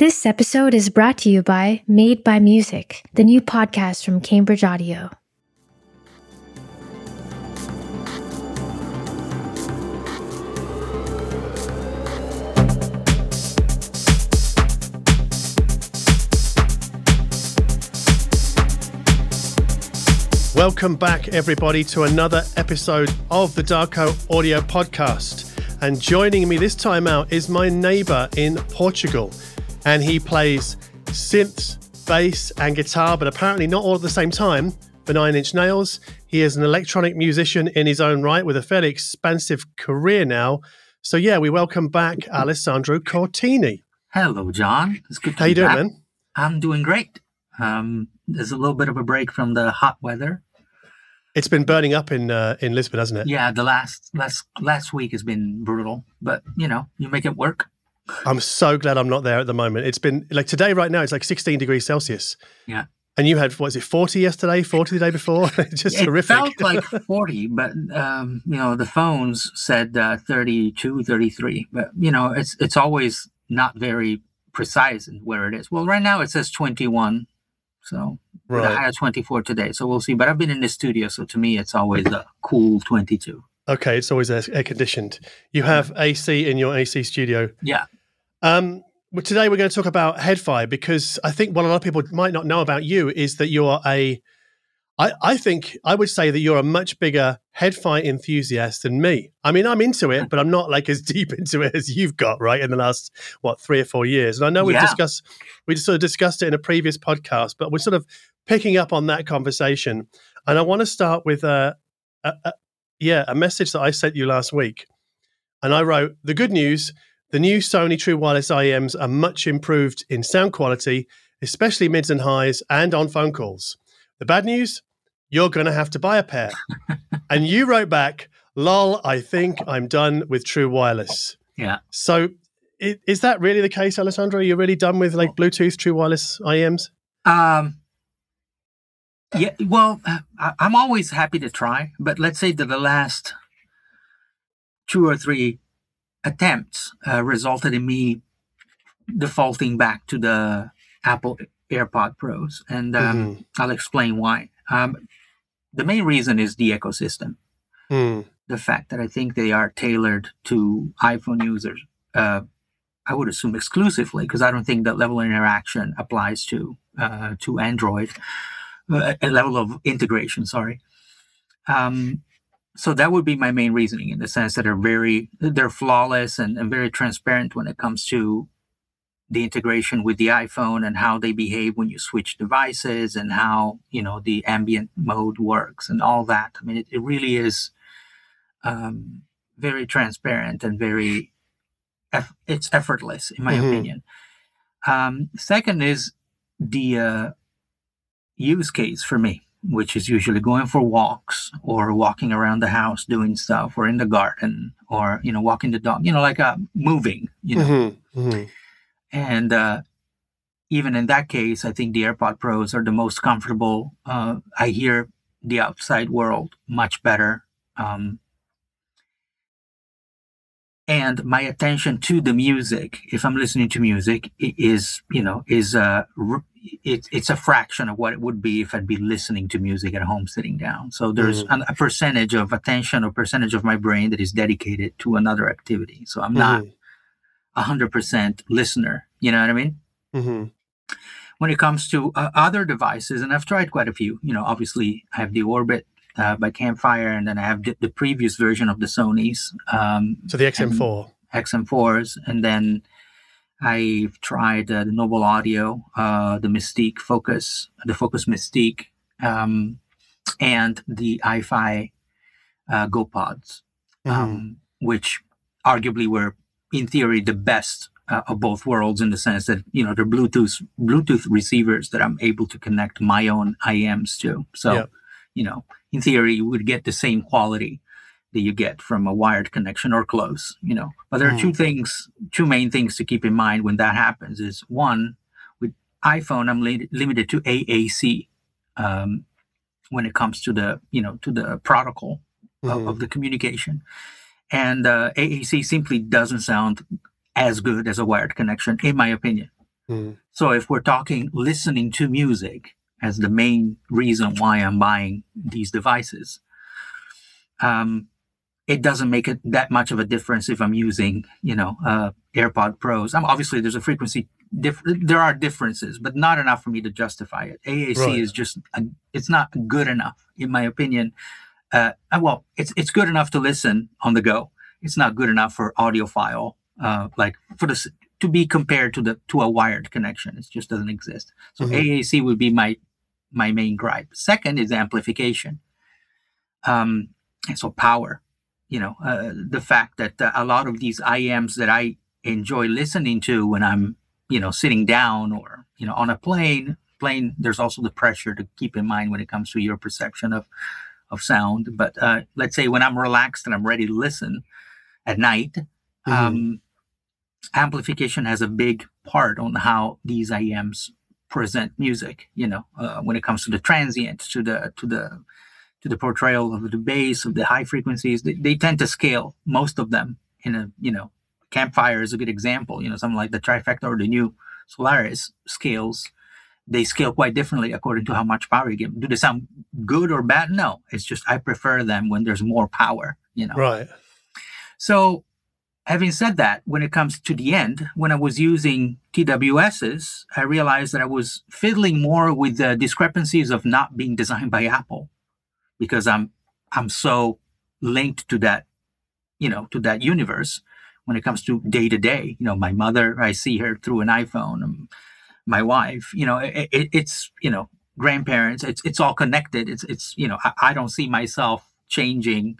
This episode is brought to you by Made by Music, the new podcast from Cambridge Audio. Welcome back, everybody, to another episode of the Darko Audio Podcast. And joining me this time out is my neighbor in Portugal. And he plays synths, bass, and guitar, but apparently not all at the same time for Nine Inch Nails. He is an electronic musician in his own right with a fairly expansive career now. So, yeah, we welcome back Alessandro Cortini. Hello, John. It's good to How you doing, back. man? I'm doing great. Um, there's a little bit of a break from the hot weather. It's been burning up in uh, in Lisbon, hasn't it? Yeah, the last last last week has been brutal, but you know, you make it work. I'm so glad I'm not there at the moment. It's been like today, right now, it's like 16 degrees Celsius. Yeah. And you had, what was it, 40 yesterday, 40 the day before? Just it horrific. felt like 40, but um, you know, the phones said uh, 32, 33, but you know, it's it's always not very precise in where it is. Well, right now it says 21. So right. high of 24 today. So we'll see. But I've been in the studio, so to me it's always a cool 22. Okay. It's always air conditioned. You have AC in your AC studio. Yeah. Um, well, today we're going to talk about Headfire because I think what a lot of people might not know about you is that you're a, I, I think I would say that you're a much bigger Headfire enthusiast than me. I mean, I'm into it, but I'm not like as deep into it as you've got, right? In the last, what, three or four years. And I know we've Yeah. discussed, we sort of discussed it in a previous podcast, but we're sort of picking up on that conversation. And I want to start with a, a, a yeah, a message that I sent you last week. And I wrote, the good news the new Sony True Wireless IEMs are much improved in sound quality, especially mids and highs and on phone calls. The bad news, you're going to have to buy a pair. and you wrote back, lol, I think I'm done with True Wireless. Yeah. So is that really the case, Alessandro? You're you really done with like Bluetooth True Wireless IEMs? Um, yeah, well, I'm always happy to try, but let's say that the last two or three attempts uh, resulted in me defaulting back to the Apple AirPod Pros, and um, Mhm. I'll explain why. Um, the main reason is the ecosystem. Hmm. The fact that I think they are tailored to iPhone users. Uh, I would assume exclusively because I don't think that level of interaction applies to uh, to Android. Uh, a level of integration, sorry. Um, so that would be my main reasoning in the sense that they're very they're flawless and, and very transparent when it comes to the integration with the iPhone and how they behave when you switch devices and how you know the ambient mode works and all that. I mean, it, it really is um, very transparent and very eff- it's effortless in my Mhm. opinion. Um, second is the uh, use case for me, which is usually going for walks or walking around the house doing stuff or in the garden or you know walking the dog, you know, like uh, moving, you know. Mhm. Mhm. And uh, even in that case, I think the AirPod Pros are the most comfortable. Uh, I hear the outside world much better. Um, and my attention to the music, if I'm listening to music, is you know is uh, r- it, it's a fraction of what it would be if I'd be listening to music at home sitting down. So there's an, a percentage of attention or percentage of my brain that is dedicated to another activity. So I'm not Mhm. a hundred percent listener. You know what I mean? Mhm. When it comes to uh, other devices, and I've tried quite a few. You know, obviously I have the Orbit uh, by Campfire, and then I have the, the previous version of the Sony's um, So the XM4. XM4s, and then I've tried uh, the Noble Audio, uh, the Mystique Focus, the Focus Mystique, um, and the iFi uh, GoPods Mhm. um, which arguably were, in theory, the best uh, of both worlds in the sense that you know they're Bluetooth Bluetooth receivers that I'm able to connect my own IEMs to. So, Yeah. you know, in theory, you would get the same quality that you get from a wired connection or close. You know, but there are two things, two main things to keep in mind when that happens. Is one with iPhone, I'm li- limited to AAC. Um, when it comes to the you know to the protocol of, Mhm. of the communication. And uh, AAC simply doesn't sound as good as a wired connection, in my opinion. Mm. So if we're talking listening to music as the main reason why I'm buying these devices, um, it doesn't make it that much of a difference if I'm using, you know, uh, AirPod Pros. I'm obviously, there's a frequency. Diff- there are differences, but not enough for me to justify it. AAC Right. is just a, it's not good enough, in my opinion. Uh, uh, well, it's it's good enough to listen on the go. It's not good enough for audiophile, uh, like for the to be compared to the to a wired connection. It just doesn't exist. So Mhm. AAC would be my my main gripe. Second is amplification. Um, and so power. You know, uh, the fact that uh, a lot of these IEMs that I enjoy listening to when I'm, you know, sitting down or you know on a plane. Plane. There's also the pressure to keep in mind when it comes to your perception of of sound. But uh, let's say when I'm relaxed and I'm ready to listen at night, Mhm. um, amplification has a big part on how these IEMs present music. You know, uh, when it comes to the transient, to the to the to the portrayal of the bass of the high frequencies, they, they tend to scale most of them in a you know campfire is a good example. You know, something like the trifecta or the new Solaris scales. They scale quite differently according to how much power you give. Do they sound good or bad? No. It's just I prefer them when there's more power. You know. Right. So, having said that, when it comes to the end, when I was using TWSs, I realized that I was fiddling more with the discrepancies of not being designed by Apple because I'm I'm so linked to that, you know, to that universe when it comes to day to day. You know, my mother, I see her through an iPhone. um, my wife, you know, it, it, it's you know, grandparents. It's it's all connected. It's it's you know, I, I don't see myself changing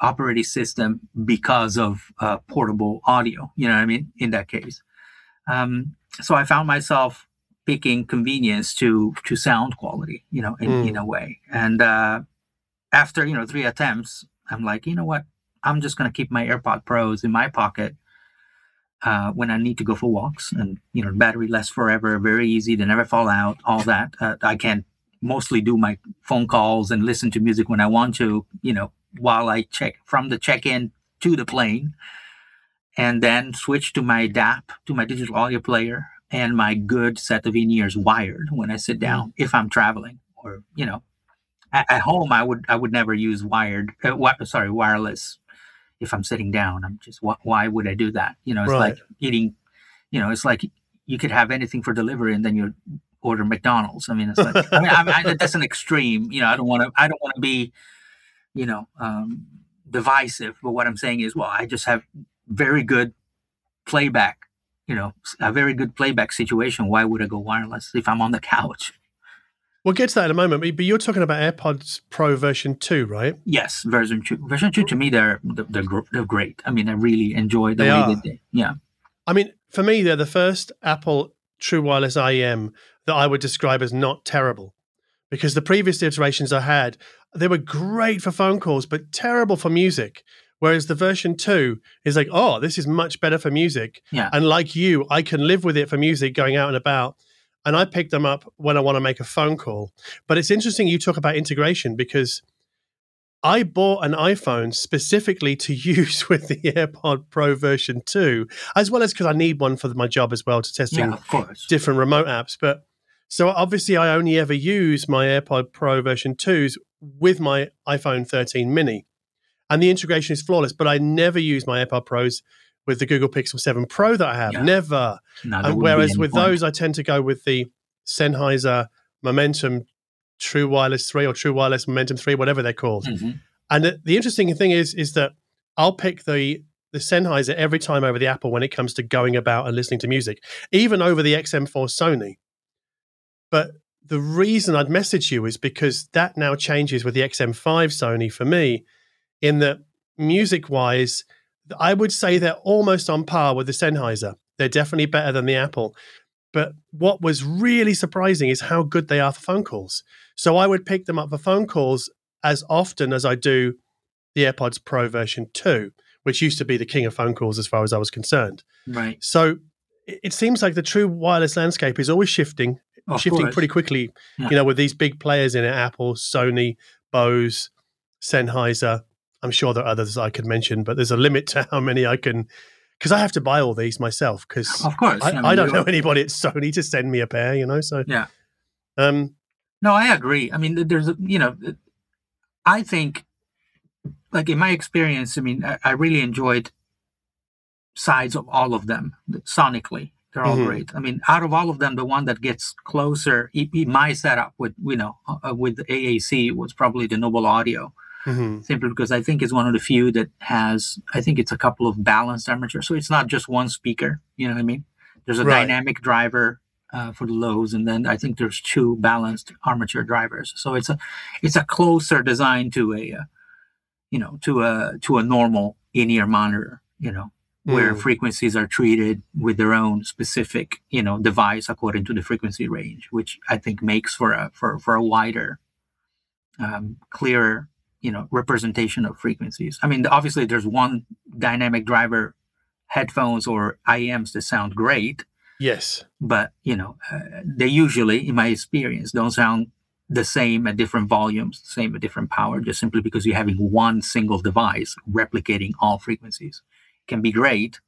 operating system because of uh, portable audio. You know what I mean? In that case, um, so I found myself picking convenience to to sound quality. You know, in, Mm. in a way. And uh, after you know three attempts, I'm like, you know what? I'm just gonna keep my AirPod Pros in my pocket. Uh, when I need to go for walks, and you know, battery lasts forever, very easy, they never fall out, all that. Uh, I can mostly do my phone calls and listen to music when I want to, you know, while I check from the check-in to the plane, and then switch to my DAP, to my digital audio player, and my good set of in-ears wired when I sit down if I'm traveling, or you know, at, at home I would I would never use wired, uh, wi- sorry, wireless. If I'm sitting down, I'm just wh- why would I do that? You know, it's Right. like eating. You know, it's like you could have anything for delivery, and then you order McDonald's. I mean, it's like I mean, I, I, that's an extreme. You know, I don't want to. I don't want to be, you know, um, divisive. But what I'm saying is, well, I just have very good playback. You know, a very good playback situation. Why would I go wireless if I'm on the couch? We'll get to that in a moment. But you're talking about AirPods Pro version two, right? Yes, version two. Version two to me, they're they're, they're great. I mean, I really enjoy the They way are. they. Yeah. I mean, for me, they're the first Apple True Wireless IEM that I would describe as not terrible, because the previous iterations I had, they were great for phone calls, but terrible for music. Whereas the version two is like, oh, this is much better for music. Yeah. And like you, I can live with it for music going out and about. And I pick them up when I want to make a phone call. But it's interesting you talk about integration because I bought an iPhone specifically to use with the AirPod Pro version 2, as well as because I need one for my job as well to testing Yeah, different remote apps. But so obviously, I only ever use my AirPod Pro version 2s with my iPhone 13 mini. And the integration is flawless, but I never use my AirPod Pros with the Google Pixel 7 Pro that I have. Yeah. Never. No, And whereas with point. those, I tend to go with the Sennheiser Momentum True Wireless 3 or True Wireless Momentum 3, whatever they're called. Mhm. And the, the interesting thing is, is that I'll pick the the Sennheiser every time over the Apple when it comes to going about and listening to music, even over the XM4 Sony. But the reason I'd message you is because that now changes with the XM5 Sony for me, in that music wise, I would say they're almost on par with the Sennheiser. They're definitely better than the Apple. But what was really surprising is how good they are for phone calls. So I would pick them up for phone calls as often as I do the AirPods Pro version 2, which used to be the king of phone calls as far as I was concerned. Right. So it seems like the true wireless landscape is always shifting, shifting pretty quickly, Yeah. you know, with these big players in it Apple, Sony, Bose, Sennheiser. I'm sure there are others I could mention, but there's a limit to how many I can because I have to buy all these myself because Of course, I, mean, I don't know anybody at Sony to send me a pair, you know. So Yeah. um, No, I agree. I mean, there's, a- you know, I think, like in my experience, I mean, I, I really enjoyed sides of all of them sonically. They're all Mhm. great. I mean, out of all of them, the one that gets closer, e- my setup with, you know, uh, with the AAC was probably the Noble Audio, mhm. simply because I think it's one of the few that has, I think it's a couple of balanced armature. So it's not just one speaker, you know what I mean? There's a Right. dynamic driver uh, for the lows, and then I think there's two balanced armature drivers. So it's a it's a closer design to a uh, you know to a to a normal in-ear monitor, you know, where Mm. frequencies are treated with their own specific you know device according to the frequency range, which I think makes for a for for a wider, um, clearer you know representation of frequencies. I mean, obviously there's one dynamic driver headphones or IEMs that sound great. Yes, but you know uh, they usually in my experience don't sound the same at different volumes same at different power just simply because you're having one single device replicating all frequencies. It can be great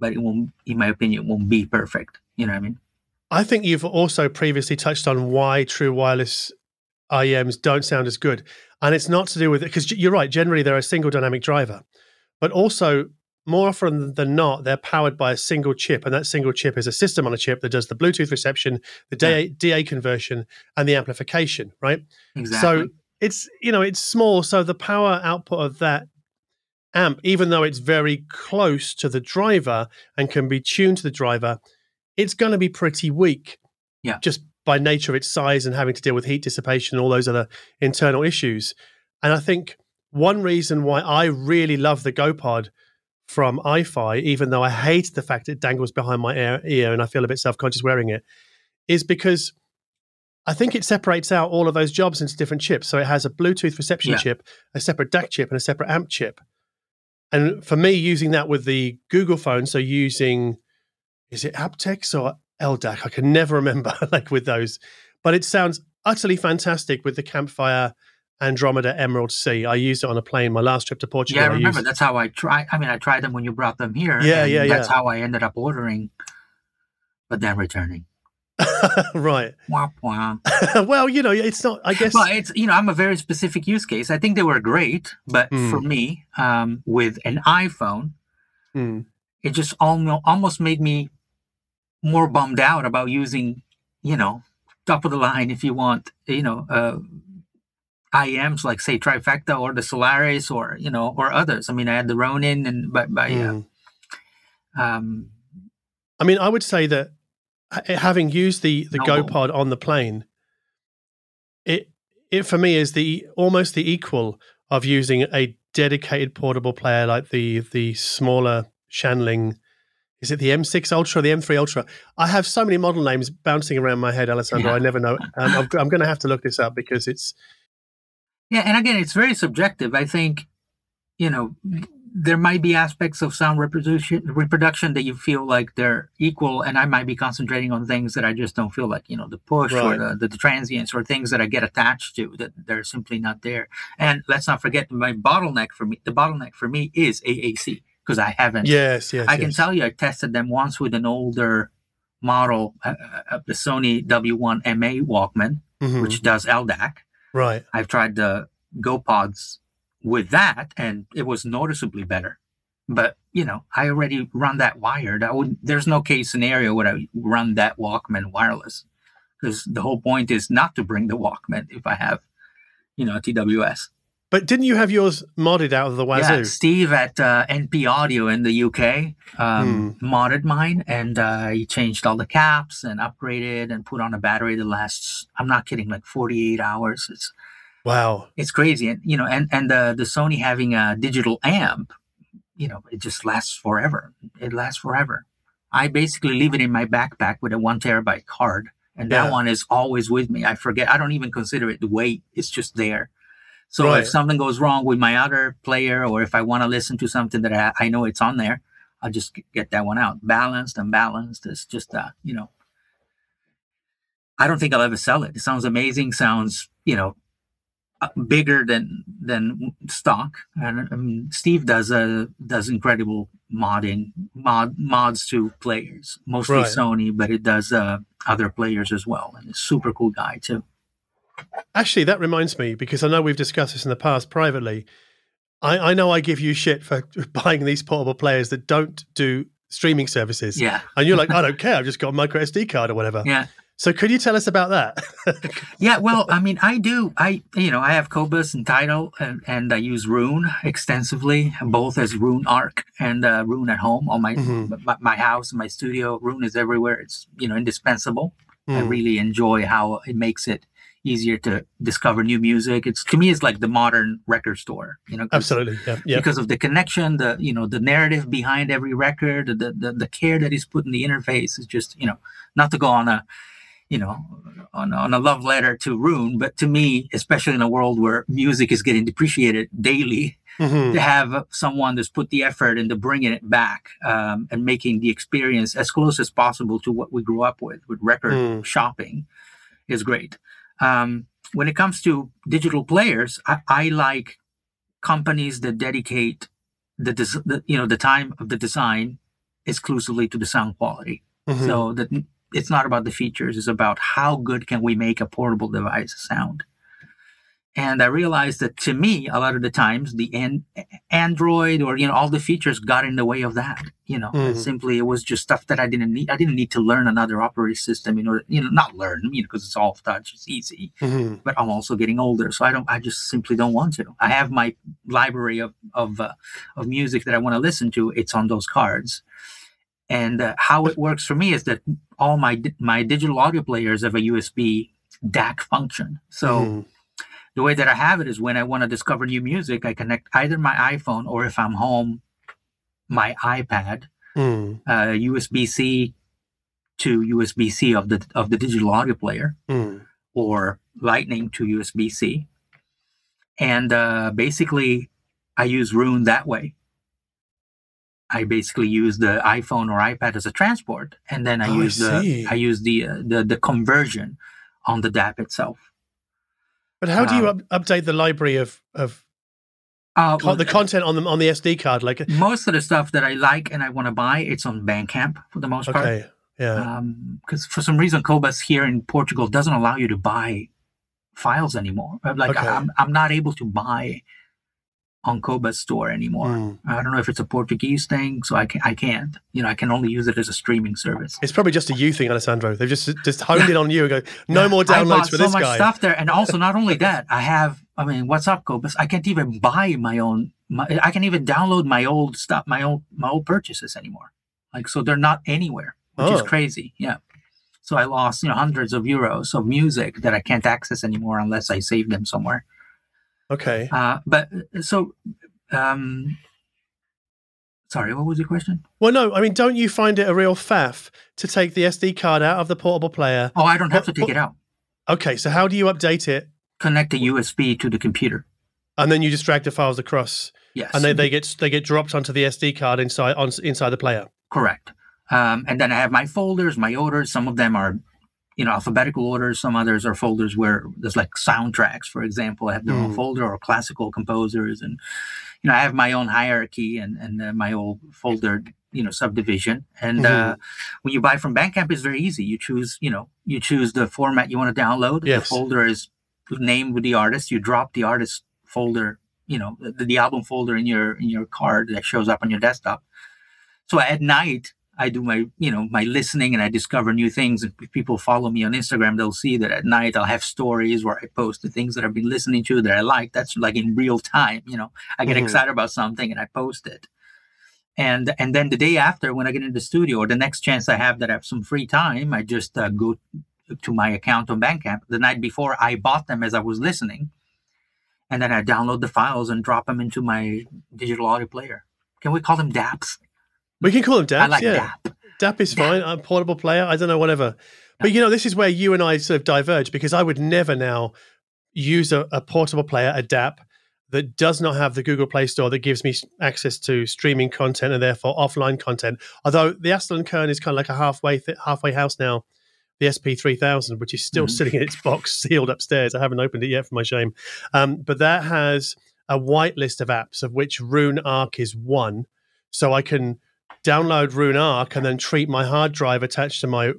but it won't in my opinion it won't be perfect. You know what i mean? I think you've also previously touched on why true wireless IEMs don't sound as good, and it's not to do with it because you're right. Generally, they're a single dynamic driver, but also more often than not, they're powered by a single chip, and that single chip is a system on a chip that does the Bluetooth reception, the DA, DA conversion, and the amplification. Right. exactly So it's you know it's small, so the power output of that amp, even though it's very close to the driver and can be tuned to the driver, it's going to be pretty weak. Yeah. Just by nature of its size and having to deal with heat dissipation and all those other internal issues. And I think one reason why I really love the GoPod from iFi, even though I hate the fact it dangles behind my ear, and I feel a bit self conscious wearing it, is because I think it separates out all of those jobs into different chips. So it has a Bluetooth reception Yeah. chip, a separate DAC chip, and a separate amp chip. And for me, using that with the Google phone, so using is it aptX or LDAC? I can never remember like with those, but it sounds utterly fantastic with the Campfire Andromeda Emerald Sea. I used it on a plane my last trip to Portugal. yeah i remember used, that's how i tried i mean i tried them when you brought them here Yeah, and yeah, that's how i ended up ordering but then returning right. wah, wah. well, you know, it's not. I guess. Well, it's you know I'm a very specific use case. I think they were great, but Mm. for me, um, with an iPhone, Hmm. it just almost almost made me more bummed out about using, you know, top of the line if you want, you know, uh, IEMs like say Trifecta or the Solaris or you know or others. I mean, I had the Ronin and by, by uh, Hmm. um, I mean, I would say that having used the the Noble. GoPod on the plane, it it for me is the almost the equal of using a dedicated portable player like the the smaller Shanling. Is it the M6 Ultra, the M3 Ultra? I have so many model names bouncing around my head, Alessandro. Yeah. I never know. Um, I'm, I'm going to have to look this up because it's Yeah, and again, it's very subjective. I think, you know, there might be aspects of sound reproduction reproduction that you feel like they're equal, and I might be concentrating on things that I just don't feel like, you know, the push Right. or the, the, the transients or things that I get attached to that they're simply not there. And let's not forget my bottleneck for me. The bottleneck for me is AAC because I haven't. yes, yes. I can yes. tell you, I tested them once with an older model uh, of the Sony W1 MA Walkman, Mhm. which does LDAC. right. I've tried the GoPods with that, and it was noticeably better. But you know, I already run that wired. I would. There's no case scenario where I run that Walkman wireless, because the whole point is not to bring the Walkman if I have, you know, a TWS. But didn't you have yours modded out of the wazoo? Yeah. Steve at uh, NP Audio in the UK um, modded mine, and uh, he changed all the caps and upgraded and put on a battery that lasts. I'm not kidding, like 48 hours. It's Wow. it's crazy and you know and and the the sony having a digital amp you know it just lasts forever it lasts forever i basically leave it in my backpack with a one terabyte card and that one is always with me i forget i don't even consider it the weight it's just there so Right. if something goes wrong with my other player or if i want to listen to something that I, I know it's on there i'll just get that one out balanced and balanced it's just uh you know i don't think i'll ever sell it it sounds amazing sounds you know uh, bigger than than stock. And I mean, Steve does a does incredible modding mod mods to players, mostly Right. Sony, but it does uh, other players as well. And it's a super cool guy too. Actually, that reminds me because I know we've discussed this in the past privately. I, I know I give you shit for buying these portable players that don't do streaming services. Yeah, And you're like, I don't care. I've just got a micro SD card or whatever. yeah. So could you tell us about that? Yeah, well, I mean, I do. I, you know, I have Qobuz and Tidal, and, and I use Roon extensively, both as Roon Arc and uh, Roon at home on my, Mhm. my my house, my studio. Roon is everywhere. It's you know indispensable. I Mm. really enjoy how it makes it easier to discover new music. It's to me, it's like the modern record store. You know, Absolutely. Yeah. Yeah. because of the connection, the you know the narrative behind every record, the the, the care that is put in the interface is just you know not to go on a you know on, on a love letter to Roon, but to me, especially in a world where music is getting depreciated daily, Mhm. to have someone that's put the effort into bringing it back um, and making the experience as close as possible to what we grew up with with record Mm. shopping is great. Um, when it comes to digital players, I, I like companies that dedicate the, des- the you know the time of the design exclusively to the sound quality. Mhm. So that it's not about the features; it's about how good can we make a portable device sound. And I realized that to me, a lot of the times, the an- Android or you know all the features got in the way of that. You know, Mhm. simply it was just stuff that I didn't need. I didn't need to learn another operating system in order, you know, not learn, you know, because it's all touch, it's easy. Mhm. But I'm also getting older, so I don't. I just simply don't want to. I have my library of of uh, of music that I want to listen to. It's on those cards. And uh, how it works for me is that all my di- my digital audio players have a USB DAC function. So Mhm. The way that I have it is when I want to discover new music, I connect either my iPhone or if I'm home, my iPad, Mm. uh, USB C to USB C of the of the digital audio player, Mm. or Lightning to USB C, and uh, basically I use Roon that way. I basically use the iPhone or iPad as a transport, and then I Oh, I use the. I use the uh, the the conversion on the DAP itself. But how do you Um, up- update the library of of Uh, co- the content on the on the SD card? Like, most of the stuff that I like and I want to buy, it's on Bandcamp for the most part. okay, yeah, Because for some reason, Qobuz here in Portugal doesn't allow you to buy files anymore. Uh, Like Okay. I'm, I'm not able to buy on Qobuz store anymore. Mm. I don't know if it's a Portuguese thing, so I can I can't. You know, I can only use it as a streaming service. it's probably just a you thing, Alessandro. They've just just honed in on you and go, no more I downloads for so this much guy. stuff there, and also not only that, I have. I mean, what's up, Qobuz? I can't even buy my own. My, I can even download my old stuff, my old my old purchases anymore. Like so, they're not anywhere, which is Oh. crazy. Yeah. So I lost you know hundreds of euros of music that I can't access anymore unless I save them somewhere. Okay, Uh, but so, um, sorry, what was your question? well, no, I mean, don't you find it a real faff to take the SD card out of the portable player? Oh, I don't have to take it out. Okay, so how do you update it? Connect the USB to the computer. And then you just drag the files across, Yes. and they, they get they get dropped onto the SD card inside on inside the player. Correct. Um, and then I have my folders, my orders. Some of them are, you know, alphabetical order. Some others are folders where there's like soundtracks, for example. I have their own Mm. folder or classical composers, and you know, I have my own hierarchy and and uh, my own folder, you know, subdivision. And uh, when you buy from Bandcamp, it's very easy. You choose, you know, you choose the format you want to download. The folder is named with the artist. You drop the artist folder, you know, the, the album folder in your in your card that shows up on your desktop. So at night, I do my, you know, my listening and I discover new things. If people follow me on Instagram, they'll see that at night I'll have stories where I post the things that I've been listening to that I like. That's like in real time, you know. I get Mhm. excited about something and I post it. And and then the day after, when I get in the studio, or the next chance I have that I have some free time, I just uh, go to my account on Bandcamp. The night before, I bought them as I was listening, and then I download the files and drop them into my digital audio player. Can we call them DAPs? We can call them DAPs. I like yeah. DAP. DAP is fine. A portable player. I don't know, whatever. But you know, this is where you and I sort of diverge because I would never now use a, a portable player, a DAP, that does not have the Google Play Store that gives me access to streaming content and therefore offline content. Although the Astell&Kern is kind of like a halfway th- halfway house now the SP3000, which is still Mhm. sitting in its box sealed upstairs. I haven't opened it yet for my shame. Um, but that has a whitelist of apps, of which Roon Arc is one. So I can download Roon Arc and then treat my hard drive attached to my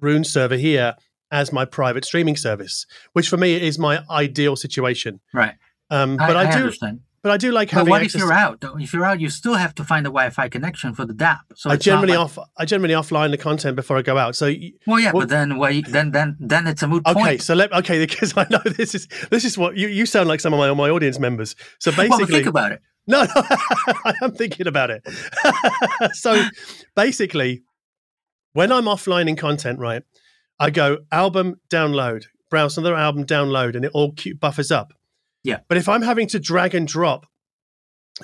Roon server here as my private streaming service, which for me is my ideal situation. Right. Um, but I, I do, understand. but I do like But having what if you're out? If you're out, you still have to find a Wi-Fi connection for the DAP. So I generally like- off. I generally offline the content before I go out. So Well, yeah, well- but then why? Then then then it's a moot okay, point. so let okay because I know this is this is what you you sound like some of my my audience members. So Well, basically, but think about it. No, no I am thinking about it. so basically, when I'm offlining content, right, I go album download, browse another album download, and it all buffers up. Yeah. But if I'm having to drag and drop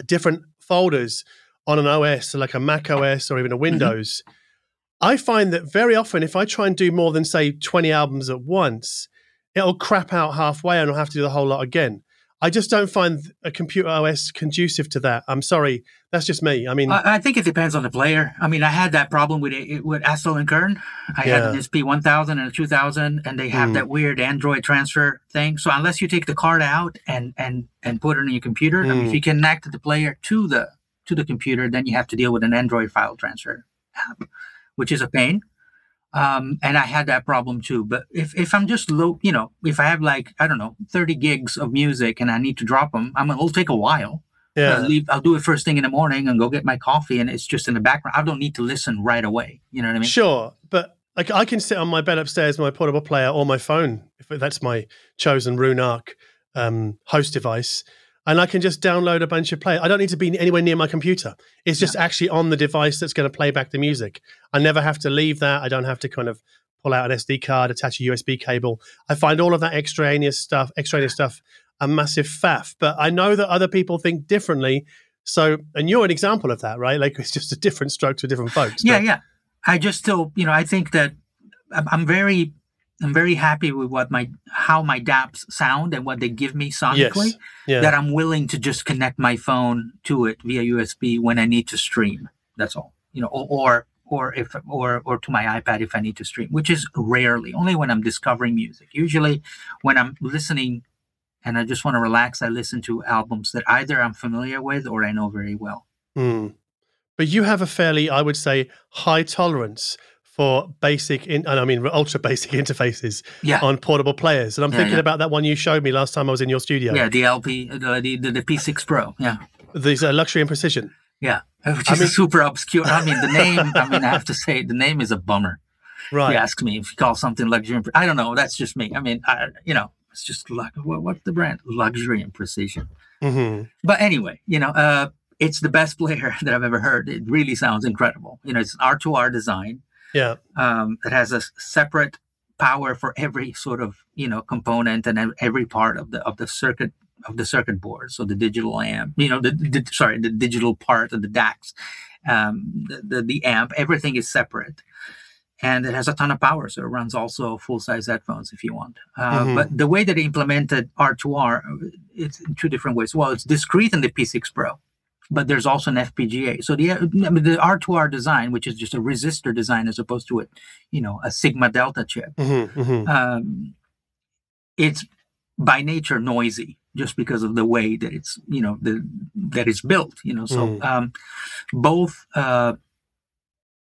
different folders on an OS, so like a Mac OS or even a mm-hmm. Windows, I find that very often if I try and do more than say 20 albums at once, it'll crap out halfway and I'll have to do the whole lot again. I just don't find a computer OS conducive to that. I'm sorry, that's just me. I mean, I, I think it depends on the player. I mean, I had that problem with it with Astell and Kern. I had an Yeah. SP 1000 and a 2000, and they have Mm. that weird Android transfer thing. So unless you take the card out and and and put it on your computer, I mean, if Mm. you connect the player to the to the computer, then you have to deal with an Android file transfer app, which is a pain. Um, and I had that problem too. But if, if I'm just low, you know, if I have like I don't know, 30 gigs of music and I need to drop them, I mean, it'll take a while. yeah. I'll, leave, I'll do it first thing in the morning and go get my coffee, and it's just in the background. I don't need to listen right away. You know what I mean? Sure, but like I can sit on my bed upstairs my portable player or my phone if that's my chosen Roon Arc um, host device, and I can just download a bunch of play. I don't need to be anywhere near my computer. It's just actually on the device that's going to play back the music. I never have to leave that. I don't have to kind of pull out an SD card, attach a USB cable. I find all of that extraneous stuff, extraneous stuff, a massive faff. But I know that other people think differently. So, and you're an example of that, right? Like it's just a different stroke to different folks. Yeah, yeah. I just still, you know, I think that I'm very, I'm very happy with what my how my DAPs sound and what they give me sonically. Yes. Yeah. That I'm willing to just connect my phone to it via USB when I need to stream. That's all. You know, or or, or if or or to my iPad if I need to stream, which is rarely. Only when I'm discovering music. Usually, when I'm listening. And I just want to relax. I listen to albums that either I'm familiar with or I know very well. Mm. But you have a fairly, I would say, high tolerance for basic, in, and I mean ultra basic interfaces Yeah. on portable players. And I'm Yeah, thinking yeah. about that one you showed me last time I was in your studio. Yeah, the LP, the, the, the P6 Pro. Yeah. These are luxury and precision. Yeah, which I is mean- super obscure. I mean, the name. I mean, I have to say, the name is a bummer. Right. You ask me if you call something luxury. And, pre- I don't know. That's just me. I mean, I, you know, it's just like what, what's the brand? Luxury and precision. hmm But anyway, you know, uh, it's the best player that I've ever heard. It really sounds incredible. You know, it's an R2R design. Yeah. Um, it has a separate power for every sort of you know component and every part of the of the circuit of the circuit board. So the digital amp, you know, the, the sorry, the digital part of the DAX, um, the, the the amp, everything is separate, and it has a ton of power. So it runs also full size headphones if you want. Uh, Mhm. But the way that they implemented R2R, uh, it's in two different ways. Well, it's discrete in the P6 Pro. But there's also an FPGA. So the the R2R design, which is just a resistor design as opposed to a, you know, a Sigma Delta chip, hmm hmm um, it's by nature noisy just because of the way that it's you know the that it's built you know so Mm. um, both uh,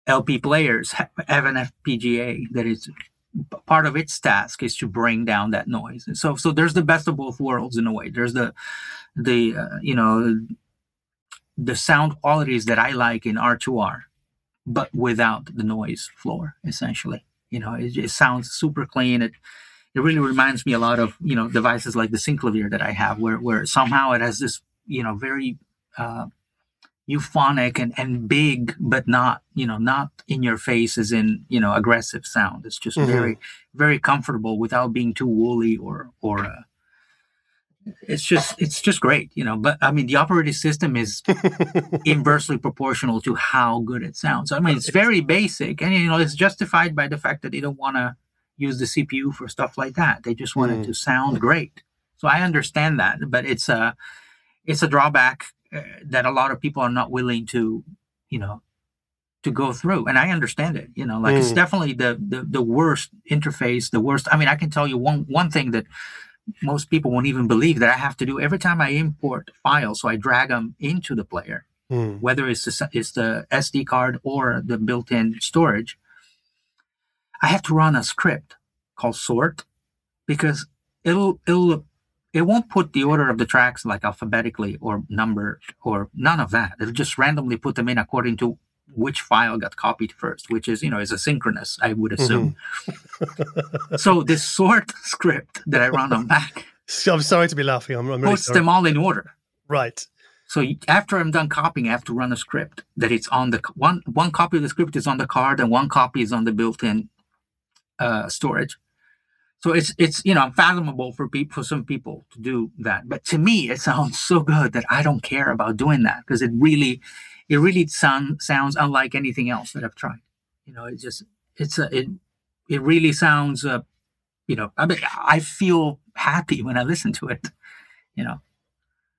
lp players ha- have an fpga that is part of its task is to bring down that noise And so so there's the best of both worlds in a way there's the the uh, you know the sound qualities that i like in r2r but without the noise floor essentially. You know it, it sounds super clean. It it really reminds me a lot of you know devices like the synclavier that i have where where somehow it has this you know very uh euphonic and and big but not you know not in your face as in you know aggressive sound. It's just Mhm. very very comfortable without being too woolly or or uh, it's just it's just great you know but i mean the operating system is inversely proportional to how good it sounds. I mean, it's very basic, and you know, it's justified by the fact that they don't want to use the CPU for stuff like that. They just want Mm. it to sound great. So I understand that, but it's a it's a drawback uh, that a lot of people are not willing to, you know, to go through and i understand it you know like it's Mm. definitely the, the the worst interface the worst i mean i can tell you one one thing that most people won't even believe that i have to do every time i import files so i drag them into the player Mm. whether it's the it's the sd card or the built-in storage i have to run a script called sort because it'll it'll it won't put the order of the tracks like alphabetically or number or none of that. It'll just randomly put them in according to which file got copied first, which is, you know, is asynchronous, I would assume. so this sort script that I run on Mac I'm sorry to be laughing. I'm, I'm really puts sorry. them all in order. right. So after I'm done copying, I have to run a script that it's on the one one copy of the script is on the card and one copy is on the built-in uh, storage. So it's it's you know unfathomable for people for some people to do that, but to me it sounds so good that I don't care about doing that because it really it really sound, sounds unlike anything else that I've tried. You know, it just it's a it it really sounds uh, you know I mean I feel happy when I listen to it. You know.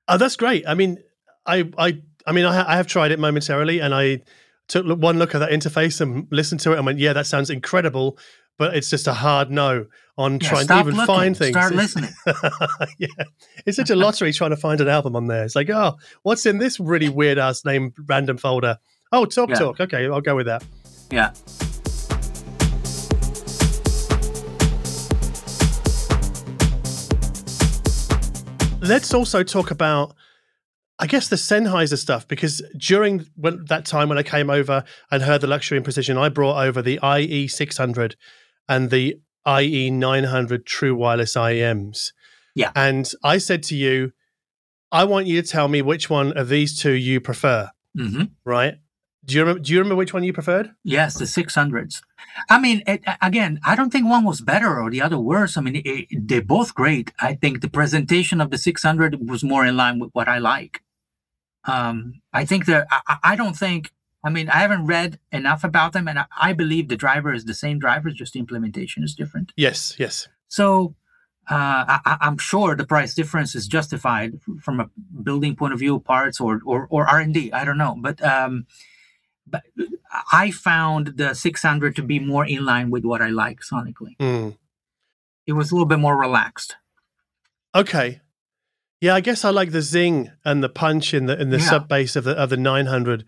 Oh, that's great. I mean, I, I, I mean, I, I have tried it momentarily, and I took one look at that interface and listened to it, and went, "Yeah, that sounds incredible." But it's just a hard no on Yeah, trying to even looking, find things. start It's- listening. yeah, it's such a lottery trying to find an album on there. It's like, oh, what's in this really weird ass name random folder? Oh, Talk Yeah. Talk. Okay, I'll go with that. Yeah. let's also talk about I guess the Sennheiser stuff because during when that time when I came over and heard the luxury and precision, I brought over the IE six hundred and the IE nine hundred true wireless IEMs. Yeah. and I said to you, I want you to tell me which one of these two you prefer. hmm Right? Do you remember? Do you remember which one you preferred? Yes, the 600s. I mean, it, again, I don't think one was better or the other worse. I mean, it, they're both great. I think the presentation of the 600 was more in line with what I like. Um, I think that I- I don't think. I mean, I haven't read enough about them, and I, I believe the driver is the same driver, just the implementation is different. Yes, yes. So uh, I, I'm sure the price difference is justified from a building point of view, parts or or, or R and D. I don't know, but um, but I found the 600 to be more in line with what I like sonically. Mm. It was a little bit more relaxed. Okay. Yeah, I guess I like the zing and the punch in the in the Yeah. sub bass of the of the 900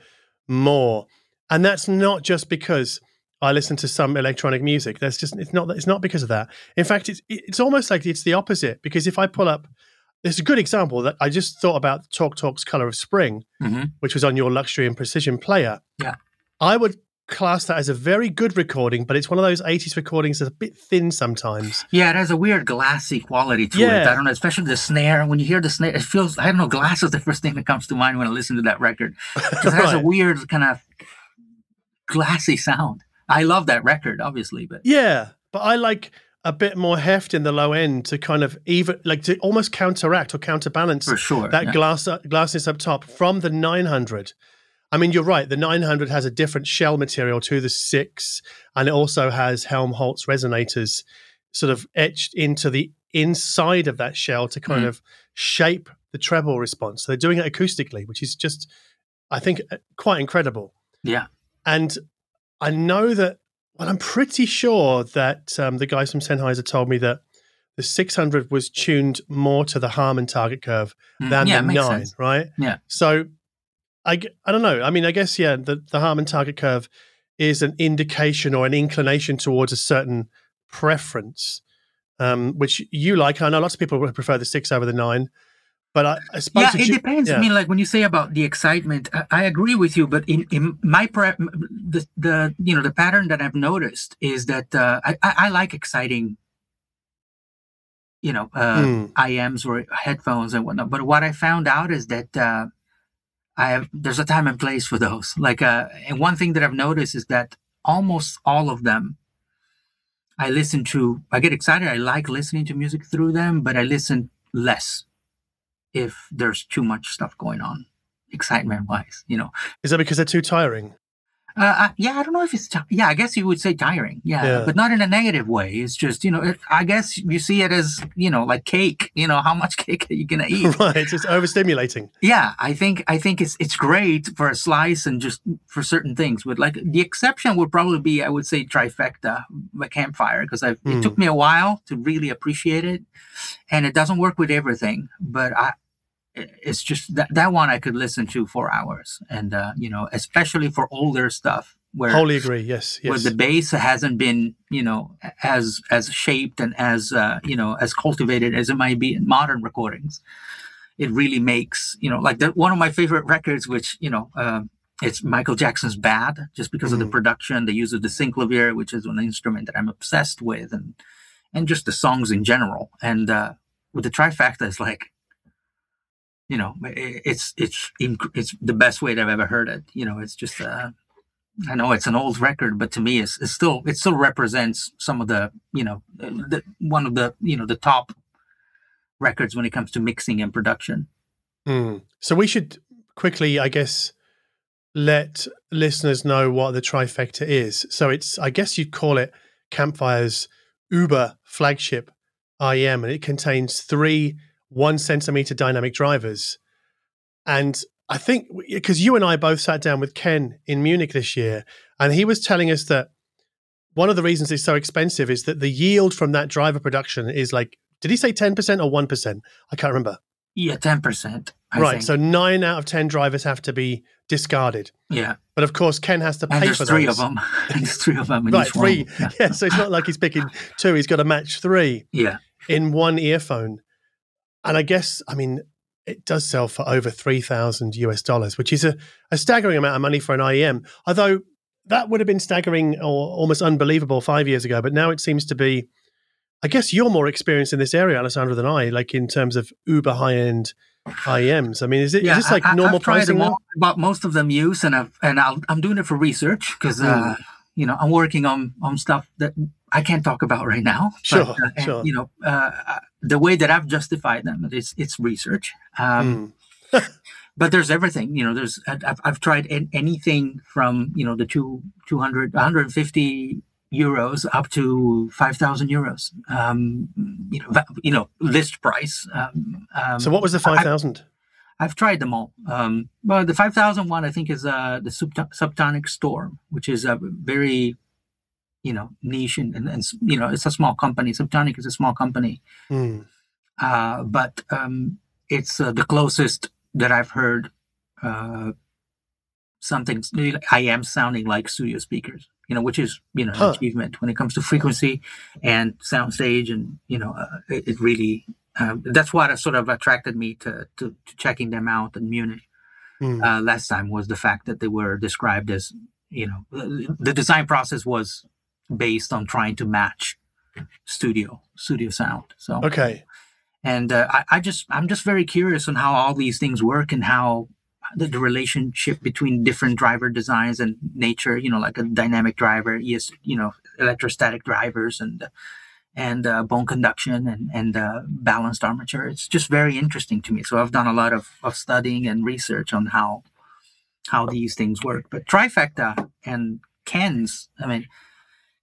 more, and that's not just because I listen to some electronic music. That's just it's not it's not because of that. In fact, it's it's almost like it's the opposite because if I pull up, there's a good example that I just thought about Talk Talk's Color of Spring, Mhm. which was on your luxury and precision player. Yeah. I would class that as a very good recording, but it's one of those 80s recordings that's a bit thin sometimes. Yeah, it has a weird glassy quality to it. I don't know, especially the snare. When you hear the snare, it feels, I don't know, glass is the first thing that comes to mind when I listen to that record. 'Cause it has a weird kind of glassy sound. I love that record, obviously, but Yeah, but I like a bit more heft in the low end to kind of even like to almost counteract or counterbalance for sure. that yeah. glass uh, glassness up top from the 900. I mean, you're right. The 900 has a different shell material to the six, and it also has Helmholtz resonators sort of etched into the inside of that shell to kind Mhm. of shape the treble response. So they're doing it acoustically, which is just, I think, uh, quite incredible. yeah. And I know that, well, I'm pretty sure that um, the guys from Sennheiser told me that the 600 was tuned more to the Harman target curve Mm, than yeah, the makes nine, sense. right? Yeah. So I, I don't know. I mean, I guess, yeah, the, the Harman target curve is an indication or an inclination towards a certain preference, um, which you like. I know lots of people would prefer the six over the nine, but I, I suppose Yeah, it ju- depends. yeah. I mean, like when you say about the excitement, I, I agree with you. But in, in my pre- the the you know the pattern that I've noticed is that uh, I, I I like exciting, you know, uh, Mm. IEMs or headphones and whatnot. But what I found out is that uh, I have there's a time and place for those. Like, uh, and one thing that I've noticed is that almost all of them, I listen to. I get excited. I like listening to music through them, but I listen less if there's too much stuff going on, excitement wise. You know, is that because they're too tiring? Uh, yeah, I don't know if it's yeah. I guess you would say tiring. Yeah, yeah, but not in a negative way. It's just you know, it, I guess you see it as you know, like cake. You know, how much cake are you gonna eat? right, it's overstimulating. Yeah, I think I think it's it's great for a slice and just for certain things. But like the exception would probably be, I would say, trifecta, a campfire, because mm. it hmm. took me a while to really appreciate it, and it doesn't work with everything. But I it's just that that one I could listen to for hours, and uh, you know, especially for older stuff where wholly agree. Yes, yes. Where the bass hasn't been, you know, as as shaped and as uh, you know as cultivated as it might be in modern recordings. It really makes you know like the, one of my favorite records, which you know. Uh, it's Michael Jackson's Bad, just because mm. of the mm. production, the use of the synclavier, which is an instrument that I'm obsessed with, and and just the songs in general. And uh, with the trifecta, it's like you know, it's it's it's the best way that I've ever heard it. You know, it's just uh, I know it's an old record, but to me, it's, it's still it still represents some of the you know the, one of the you know the top records when it comes to mixing and production. Mm. So we should quickly, I guess, let listeners know what the trifecta is. So it's I guess you'd call it Campfire's Uber flagship IEM, and it contains three one centimeter dynamic drivers. And I think because you and I both sat down with Ken in Munich this year, and he was telling us that one of the reasons it's so expensive is that the yield from that driver production is like, did he say 10% or 1%? I can't remember. Yeah, 10%. I right. Think. So nine out of 10 drivers have to be discarded. Yeah. But of course, Ken has to pay for three those. of them. there's three of them. right. Three. Yeah. yeah. So it's not like he's picking two. He's got to match three. Yeah. In one earphone. And I guess, I mean, it does sell for over 3,000 US dollars, which is a, a staggering amount of money for an IEM. Although that would have been staggering or almost unbelievable five years ago. But now it seems to be, I guess you're more experienced in this area, Alessandro, than I, like in terms of uber high end IEMs. I mean, is it yeah, is this like I, normal I've pricing? All, about most of them use, and I've, and i am doing it for research because uh, mm. You know I'm working on on stuff that I can't talk about right now. Sure, but, uh, sure. And, you know, uh, the way that I've justified them is it's research. Um, mm. but there's everything, you know, there's, I've, I've tried anything from, you know, the two, 200, 150 euros up to 5,000 euros, um, you know, you know, list price. Um, um so what was the 5,000? I've tried them all. Um, well, the 5,000 one, I think, is uh, the Subtonic Storm, which is a very you know niche and, and, and, you know it's a small company subtonic is a small company mm. uh, but um, it's uh, the closest that i've heard uh, something i am sounding like studio speakers you know which is you know huh. an achievement when it comes to frequency and sound stage and you know uh, it, it, really um, that's what sort of attracted me to, to, to checking them out in munich mm. last time was the fact that they were described as you know the design process was based on trying to match studio studio sound. So okay, and uh, I, I, just I'm just very curious on how all these things work and how the, the, relationship between different driver designs and nature. You know, like a dynamic driver, yes, you know, electrostatic drivers and and uh, bone conduction and and uh, balanced armature. It's just very interesting to me. So I've done a lot of, of studying and research on how how these things work. But trifecta and Ken's, I mean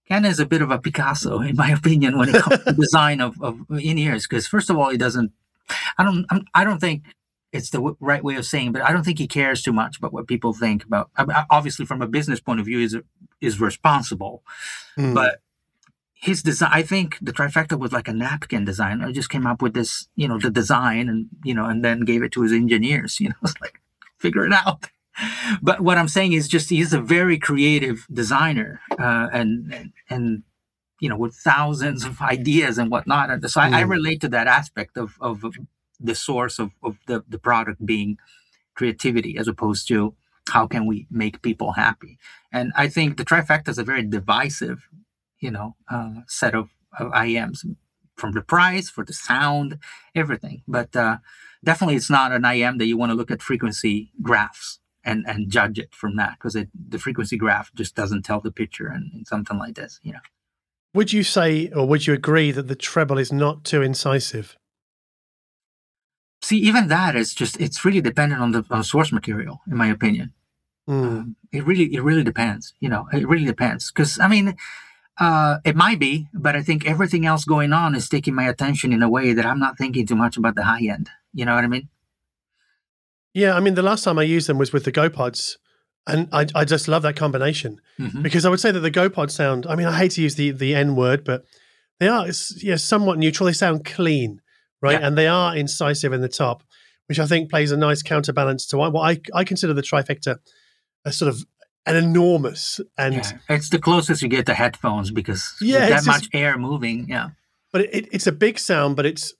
Ken is a bit of a Picasso, in my opinion, when it comes to design of, of in ears. Because first of all, he doesn't. I don't. I'm, I do not think it's the w- right way of saying, but I don't think he cares too much about what people think about. I mean, obviously, from a business point of view, is is responsible, mm. but his design. I think the trifecta was like a napkin design. I just came up with this, you know, the design, and you know, and then gave it to his engineers. You know, it's like figure it out but what I'm saying is just he's a very creative designer, uh, and, and, and you know with thousands of ideas and whatnot. And so I, mm. I relate to that aspect of of the source of of the the product being creativity as opposed to how can we make people happy. And I think the trifecta is a very divisive, you know, uh, set of, of IEMs from the price for the sound, everything. But uh, definitely, it's not an IEM that you want to look at frequency graphs and and judge it from that because it the frequency graph just doesn't tell the picture and, and something like this you know would you say or would you agree that the treble is not too incisive see even that is just it's really dependent on the on source material in my opinion Mm. Um, it really it really depends. You know, it really depends because I mean. Uh, it might be, but I think everything else going on is taking my attention in a way that I'm not thinking too much about the high end. You know what I mean? Yeah, I mean, the last time I used them was with the GoPods, and I, I just love that combination Mhm. because I would say that the GoPod sound. I mean, I hate to use the the N word, but they are it's, yeah somewhat neutral. They sound clean, right, Yeah. and they are incisive in the top, which I think plays a nice counterbalance to what I I consider the trifecta a sort of an enormous and Yeah, it's the closest you get to headphones because Yeah, that it's just- much air moving. Yeah, but it, it's a big sound, but it's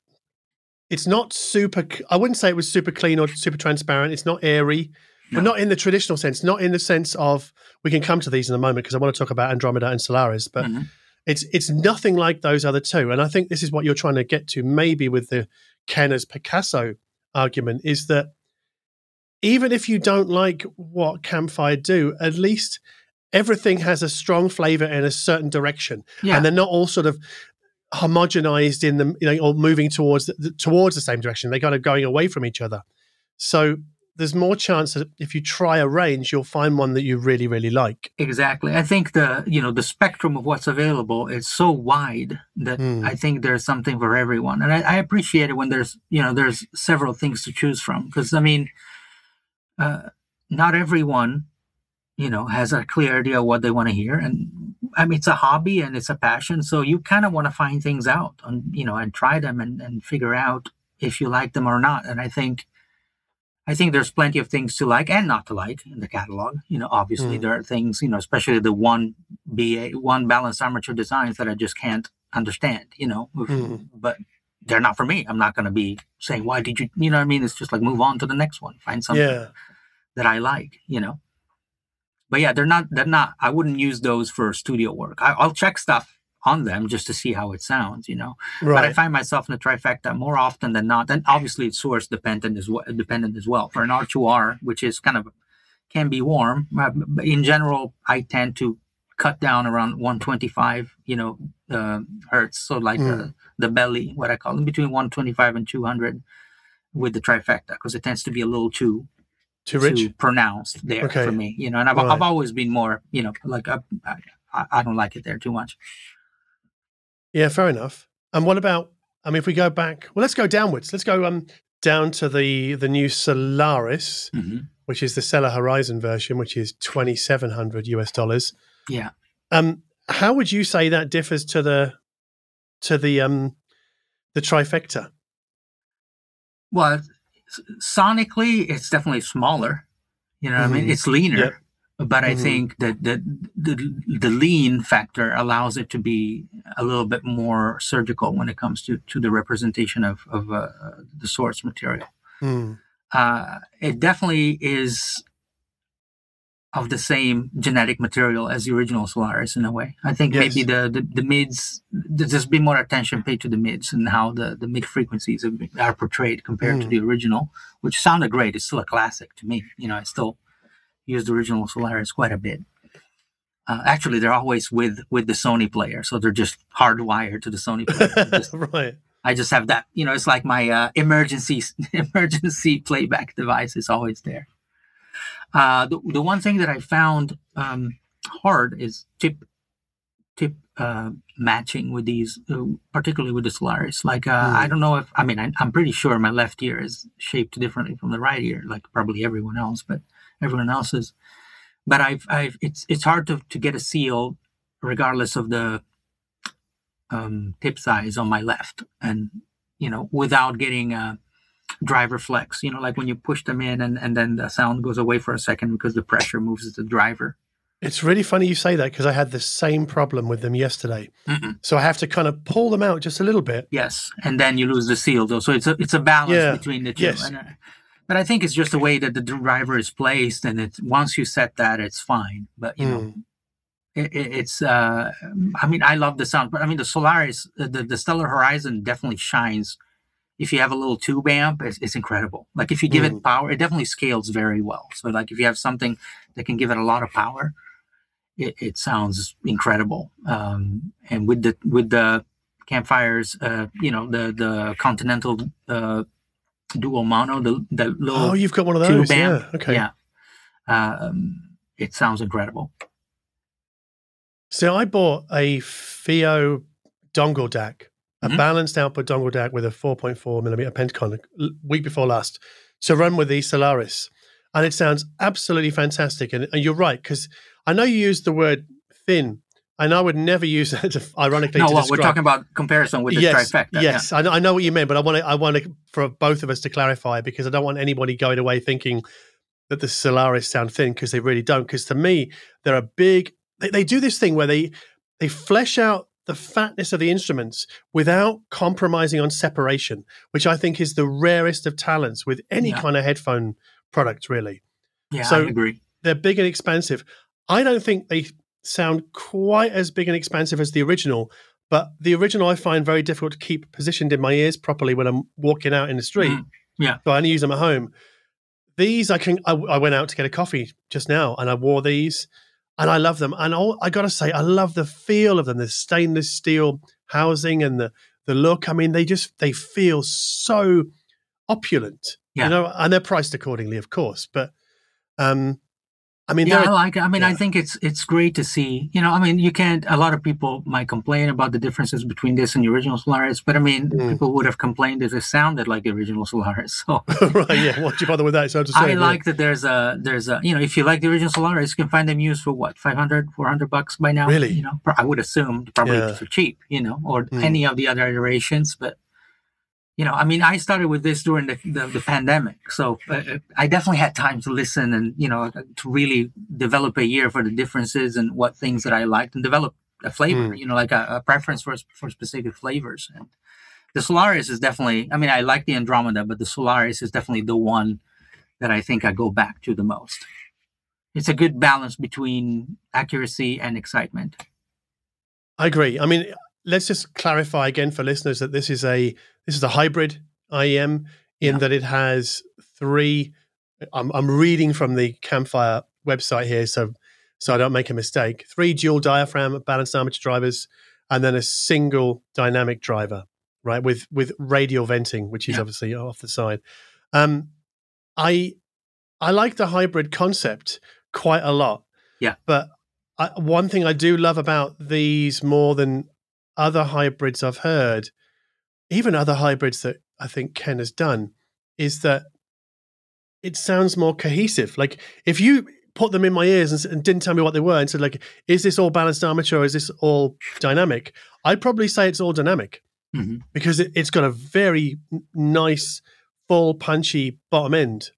it's not super. I wouldn't say it was super clean or super transparent. It's not airy, No. but not in the traditional sense. Not in the sense of we can come to these in a moment because I want to talk about Andromeda and Solaris, but Mhm. it's it's nothing like those other two. And I think this is what you're trying to get to, maybe with the Kenner's Picasso argument, is that even if you don't like what Campfire do, at least everything has a strong flavor in a certain direction yeah, and they're not all sort of homogenized in them, you know, or moving towards the, towards the same direction. They're kind of going away from each other. So there's more chance that if you try a range, you'll find one that you really, really like. exactly. I think the you know the spectrum of what's available is so wide that Mm. I think there's something for everyone, and I, I appreciate it when there's you know there's several things to choose from because I mean, uh, not everyone you know has a clear idea of what they want to hear and i mean it's a hobby and it's a passion so you kind of want to find things out and you know and try them and, and figure out if you like them or not and i think i think there's plenty of things to like and not to like in the catalog you know obviously Mm. there are things you know especially the one ba one balanced armature designs that i just can't understand you know Mm. but they're not for me i'm not going to be saying why did you you know what i mean it's just like move on to the next one find something Yeah. that I like, you know. But yeah, they're not. They're not. I wouldn't use those for studio work. I, I'll check stuff on them just to see how it sounds, you know. Right. But I find myself in the trifecta more often than not. And obviously, it's source dependent as well. Dependent as well. For an R2R, which is kind of can be warm, uh, but in general, I tend to cut down around 125, you know, uh, hertz. So like Mm. The belly, what I call it, between 125 and 200 with the trifecta, because it tends to be a little too Too rich. too pronounced there Okay. for me. You know, and I've, Right. I've always been more, you know, like I, I, I don't like it there too much. Yeah, fair enough. And what about? I mean, if we go back, well, let's go downwards. Let's go um down to the the new Solaris, which is the Stellar Horizon version, which is twenty seven hundred US dollars. Yeah. Um, how would you say that differs to the to the um the trifecta? Well, sonically, it's definitely smaller. You know what I mean? Mhm. It's leaner. Yep. But I Mhm. think that the, the the lean factor allows it to be a little bit more surgical when it comes to, to the representation of, of uh, the source material. Hmm. uh, it definitely is of the same genetic material as the original Solaris in a way. I think maybe the, the, the mids, th- there's been more attention paid to the mids and how the, the mid frequencies are portrayed compared to Mm. the original, which sounded great. It's still a classic to me. You know, I still use the original Solaris quite a bit. Uh, actually, they're always with with the Sony player, so they're just hardwired to the Sony player. Just- right. I just have that. You know, it's like my uh, emergency emergency playback device is always there. Uh, the the one thing that I found um, hard is tip tip uh, matching with these, uh, particularly with the Solaris. Like uh, Hmm. I don't know if I mean I, I'm pretty sure my left ear is shaped differently from the right ear, like probably everyone else, but everyone else is. But I've I've it's it's hard to to get a seal, regardless of the um, tip size on my left, and you know, without getting a driver flex. You know, like when you push them in, and and then the sound goes away for a second because the pressure moves the driver. It's really funny you say that because I had the same problem with them yesterday. Mm-mm. So I have to kind of pull them out just a little bit. Yes, and then you lose the seal though. So it's a it's a balance Yeah, between the two. yes. And, uh, but I think it's just the way that the driver is placed, and it's once you set that, it's fine. But you know, Mm. it, it, it's uh, I mean, I love the sound, but I mean, the Solaris, uh, the the Stellar Horizon definitely shines. If you have a little tube amp, it's, it's incredible. Like if you give Mm. it power, it definitely scales very well. So like if you have something that can give it a lot of power, it, it sounds incredible. Um, and with the with the campfires, uh, you know, the the Continental uh, dual mono, the the little Oh, you've got one of tube those. Yeah. amp. Okay. Yeah. um, it sounds incredible. So I bought a FiiO dongle DAC, a Mhm. balanced output dongle DAC with a 4.4 millimeter Pentaconn week before last to run with the Solaris. And it sounds absolutely fantastic. And, and you're right, because I know you used the word thin, and I would never use that to, ironically No, to well, we're talking about comparison with the yes, trifecta. Yes, I, know, I know what you mean, but I want to, I want to, for both of us to clarify because I don't want anybody going away thinking that the Solaris sound thin because they really don't. Because to me, they're a big. They, they do this thing where they they flesh out the fatness of the instruments without compromising on separation, which I think is the rarest of talents with any Yeah. kind of headphone product. Really, Yeah, So- I agree. they're big and expansive. I don't think they sound quite as big and expansive as the original, but the original I find very difficult to keep positioned in my ears properly when I'm walking out in the street. Mhm. Yeah. So I only use them at home. These I can. I, I went out to get a coffee just now, and I wore these, and I love them. And all, I gotta say, I love the feel of them. The stainless steel housing and the the look. I mean, they just they feel so opulent. Yeah. You know, and they're priced accordingly, of course. But um, I mean, yeah, I like it. I mean, I think it's it's great to see. You know, I mean, you can't. A lot of people might complain about the differences between this and the original Solaris, but I mean, Mm. people would have complained if it sounded like the original Solaris. So right. Yeah. Why'd you bother with that? So I'm just I yeah. like that. There's a there's a you know, if you like the original Solaris, you can find them used for what 500, 400 bucks by now. Really? You know, I would assume probably Yeah. for cheap. You know, or Mm. any of the other iterations, but. You know, I mean, I started with this during the, the, the pandemic, so uh, I definitely had time to listen and you know to really develop a year for the differences and what things that I liked and develop a flavor. Mm. You know, like a, a preference for for specific flavors. And the Solaris is definitely. I mean, I like the Andromeda, but the Solaris is definitely the one that I think I go back to the most. It's a good balance between accuracy and excitement. I agree. I mean, let's just clarify again for listeners that this is a this is a hybrid IEM in Yeah. that it has three. I'm, I'm reading from the Campfire website here, so so I don't make a mistake. Three dual diaphragm balanced armature drivers, and then a single dynamic driver, right? With with radial venting, which is Yeah. obviously off the side. Um, I I like the hybrid concept quite a lot. Yeah. but I, one thing I do love about these more than other hybrids I've heard, even other hybrids that I think Ken has done, is that it sounds more cohesive. Like if you put them in my ears and, and didn't tell me what they were and said like, is this all balanced armature or is this all dynamic? I'd probably say it's all dynamic Mhm. because it, it's got a very nice, full, punchy bottom end.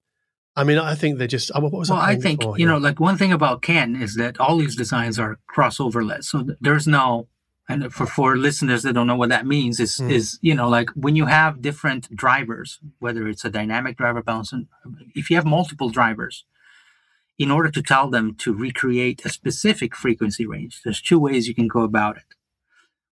I mean, I think they're just. oh, What was Well, I think you Yeah. know, like one thing about Ken is that all these designs are crossoverless. So th- there's no, and for for listeners that don't know what that means, is Mm. is you know, like when you have different drivers, whether it's a dynamic driver balancing, if you have multiple drivers, in order to tell them to recreate a specific frequency range, there's two ways you can go about it.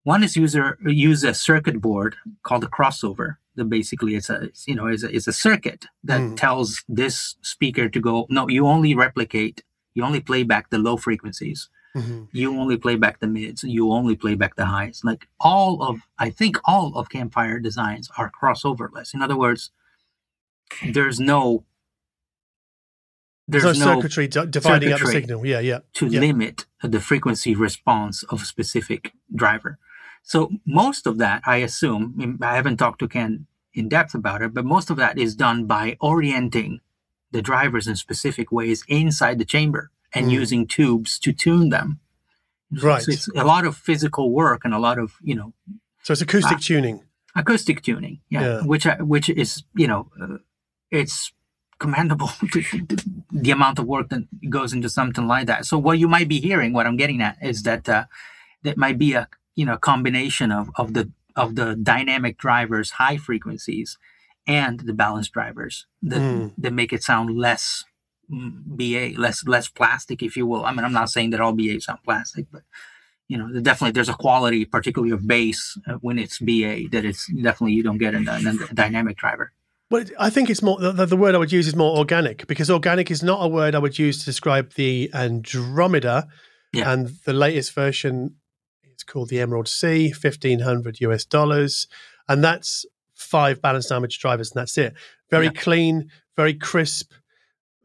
One is user use a circuit board called a crossover. That basically it's a you know is a, is a circuit that Mm. tells this speaker to go. No, you only replicate. You only play back the low frequencies. Mhm. You only play back the mids. You only play back the highs. Like all of I think all of Campfire designs are crossoverless. In other words, there's no There's, there's no, no circuitry di- dividing up the signal. Yeah, yeah. to Yeah. limit the frequency response of a specific driver. So most of that, I assume, I haven't talked to Ken in depth about it, but most of that is done by orienting the drivers in specific ways inside the chamber and Mm. using tubes to tune them. So Right. it's a lot of physical work and a lot of you know So it's acoustic Ah. tuning. acoustic tuning, yeah, Yeah. which I- which is you know uh, it's commendable the amount of work that goes into something like that. So what you might be hearing, what I'm getting at, is that uh, that might be a you know combination of of the of the dynamic drivers, high frequencies, and the balance drivers that Mm. that make it sound less BA, less less plastic, if you will. I mean, I'm not saying that all BA sound plastic, but you know, definitely there's a quality, particularly of bass, uh, when it's BA, that it's definitely you don't get in a, in a dynamic driver. Well, I think it's more the, the word I would use is more organic because organic is not a word I would use to describe the Andromeda. Yeah. And the latest version is called the Emerald Sea, fifteen hundred US dollars, and that's five balanced damage drivers, and that's it. Very Yeah. clean, very crisp,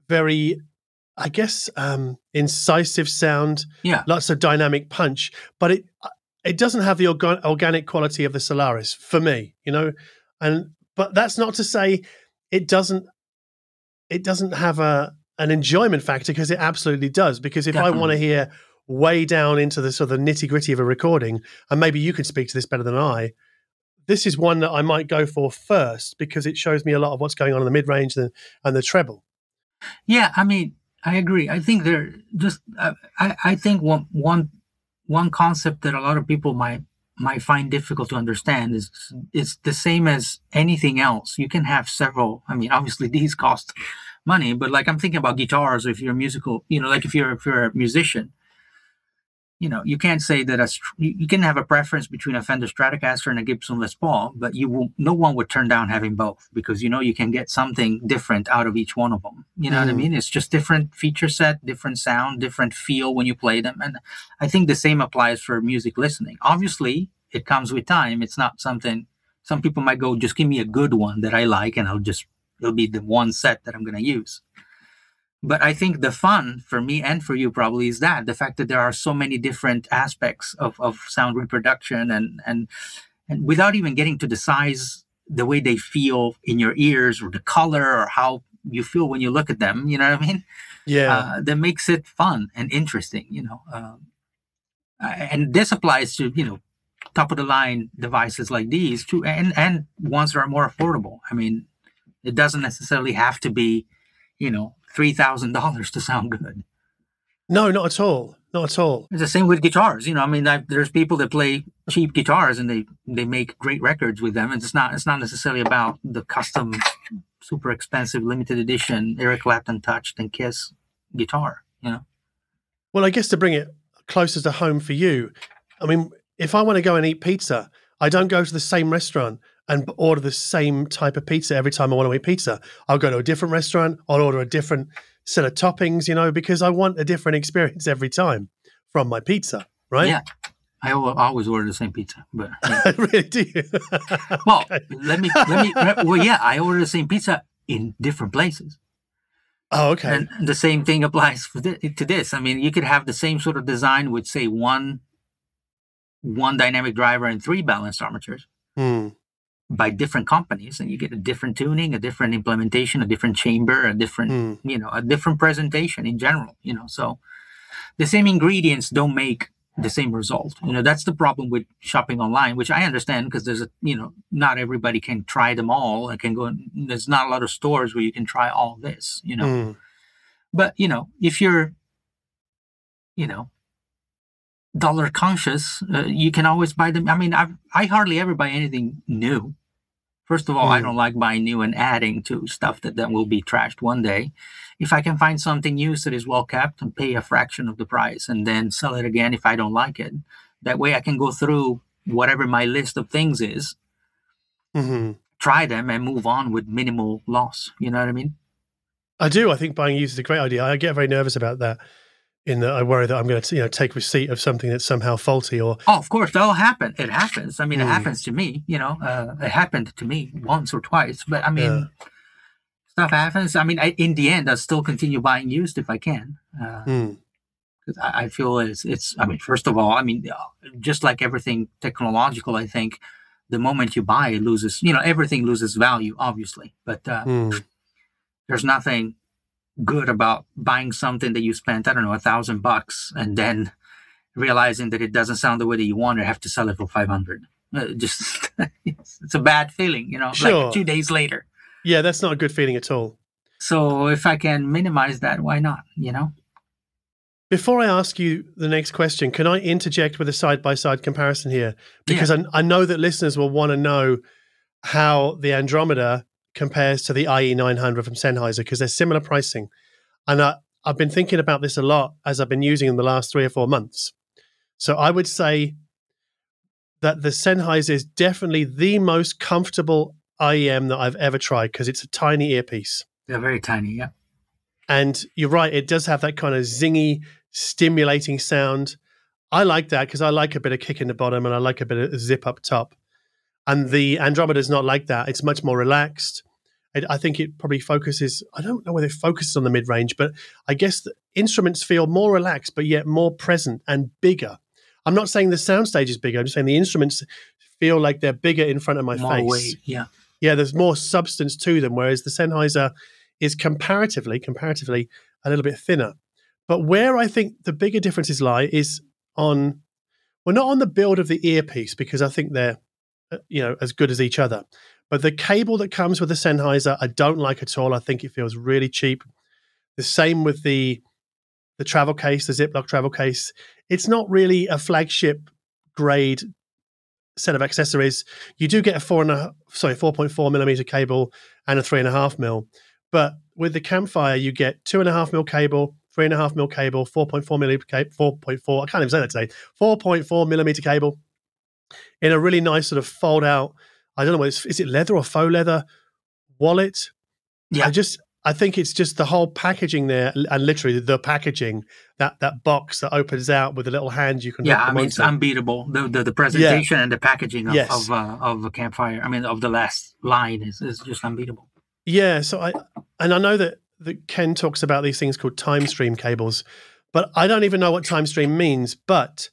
very I guess, um, incisive sound. Yeah. Lots of dynamic punch, but it it doesn't have the organ- organic quality of the Solaris for me, you know. And but that's not to say it doesn't it doesn't have a an enjoyment factor because it absolutely does. Because if I want to hear way down into the sort of nitty gritty of a recording, and maybe you can speak to this better than I, this is one that I might go for first because it shows me a lot of what's going on in the mid range and, and the treble. Yeah, I mean, I agree. I think they're just. Uh, I I think one one one concept that a lot of people might might find difficult to understand is it's the same as anything else. You can have several. I mean, obviously these cost money, but like I'm thinking about guitars. If you're a musical, you know, like if you're if you're a musician, you know, you can't say that a you can have a preference between a Fender Stratocaster and a Gibson Les Paul, but you will no one would turn down having both because you know you can get something different out of each one of them. You know what I Mm. mean? It's just different feature set, different sound, different feel when you play them, and I think the same applies for music listening. Obviously, it comes with time. It's not something some people might go, just give me a good one that I like, and I'll just it'll be the one set that I'm going to use but I think the fun for me and for you probably is that the fact that there are so many different aspects of, of sound reproduction and and and without even getting to the size, the way they feel in your ears or the color or how you feel when you look at them, you know what I mean? Yeah. Uh, that makes it fun and interesting, you know. Uh, and this applies to you know top of the line devices like these too, and and ones that are more affordable. I mean, it doesn't necessarily have to be, you know, three thousand dollars to sound good. no, not at all. Not at all. It's the same with guitars. You know, I mean, I, there's people that play cheap guitars and they they make great records with them. And it's not it's not necessarily about the custom, super expensive limited edition Eric Clapton touched and Kiss guitar. You know, Well, I guess to bring it closer to home for you, I mean, if I want to go and eat pizza, I don't go to the same restaurant and order the same type of pizza every time I want to eat pizza. I'll go to a different restaurant, I'll order a different set of toppings, you know, because I want a different experience every time from my pizza, right? Yeah. I always order the same pizza, but yeah. Really do. well, let me let me. Well, yeah, I order the same pizza in different places. oh, okay. And the same thing applies for thi- to this. I mean, you could have the same sort of design with, say, one one dynamic driver and three balanced armatures Hmm. By different companies, and you get a different tuning, a different implementation, a different chamber, a different Hmm. you know, a different presentation in general. You know, so the same ingredients don't make the same result. You know, that's the problem with shopping online, which I understand because there's a you know, not everybody can try them all. and can go. There's not a lot of stores where you can try all this. You know Hmm. but you know if you're you know dollar conscious uh, you can always buy them i mean i i hardly ever buy anything new first of all i Mm. don't like buying new and adding to stuff that then will be trashed one day if i can find something used that is well kept and pay a fraction of the price and then sell it again if i don't like it that way i can go through whatever my list of things is hmm try them and move on with minimal loss you know what i mean I do. I think buying used is a great idea. I get very nervous about that. In that, I worry that I'm going to, you know, take receipt of something that's somehow faulty or Oh, of course, that'll happen. It happens. I mean, it Mm. happens to me. You know, uh, it happened to me once or twice. But I mean, Yeah. stuff happens. I mean, I, in the end, I still continue buying used if I can. Uh, Hmm. 'cause I, I feel it's, it's. I mean, first of all, I mean, uh, just like everything technological, I think the moment you buy, it loses. You know, everything loses value, obviously. But uh, Hmm. there's nothing good about buying something that you spent i don't know a thousand bucks and then realizing that it doesn't sound the way that you want and have to sell it for 500 uh, just it's, it's a bad feeling you know Sure. like two days later Yeah, that's not a good feeling at all. so if i can minimize that why not you know Before I ask you the next question, can I interject with a side by side comparison here? Because I, I know that listeners will want to know how the Andromeda compares to the IE900 from Sennheiser because they're similar pricing. And I, I've been thinking about this a lot as I've been using them the last three or four months. So I would say that the Sennheiser is definitely the most comfortable IEM that I've ever tried because it's a tiny earpiece. they're very tiny yeah And you're right, it does have that kind of zingy, stimulating sound. I like that because I like a bit of kick in the bottom and I like a bit of zip up top. And the Andromeda is not like that. It's much more relaxed. It, I think it probably focuses. I don't know whether it focuses on the mid range, but I guess the instruments feel more relaxed, but yet more present and bigger. I'm not saying the soundstage is bigger. I'm just saying the instruments feel like they're bigger in front of my More face. weight, yeah. Yeah, there's more substance to them, whereas the Sennheiser is comparatively, comparatively a little bit thinner. But where I think the bigger differences lie is on, well, not on the build of the earpiece because I think they're, Uh, you know, as good as each other. But the cable that comes with the Sennheiser, I don't like at all. I think it feels really cheap. The same with the the travel case, the Ziploc travel case. It's not really a flagship grade set of accessories. You do get a four and a sorry, four point four millimeter cable and a three and a half mil. But with the campfire, you get two and a half mil cable, three and a half mil cable, four point four millimeter cable, four point four. I can't even say that today. Four point four millimeter cable in a really nice sort of fold out. I don't know what it's, is it leather or faux leather wallet. Yeah. I just I think it's just the whole packaging there, and literally the packaging that that box that opens out with a little hand you can. Yeah, I mean it's unbeatable. The the, the presentation and the packaging of Yes. of, uh, of a campfire. I mean of the last line is, is just unbeatable. Yeah, so I and I know that that Ken talks about these things called time stream cables, but I don't even know what time stream means. But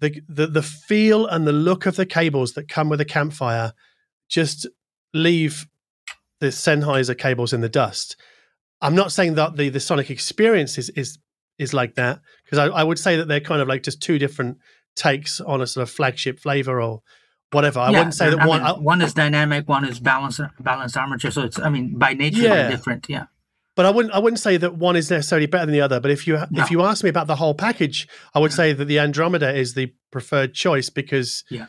the the the feel and the look of the cables that come with a campfire just leave the Sennheiser cables in the dust. I'm not saying that the the sonic experience is is is like that because I, I would say that they're kind of like just two different takes on a sort of flagship flavor or whatever. I Yeah, wouldn't say that I one. mean, I- one is dynamic, one is balanced balanced armature. So it's I mean by nature Yeah. different. Yeah. But I wouldn't. I wouldn't say that one is necessarily better than the other. But if you No. if you ask me about the whole package, I would say that the Andromeda is the preferred choice because Yeah.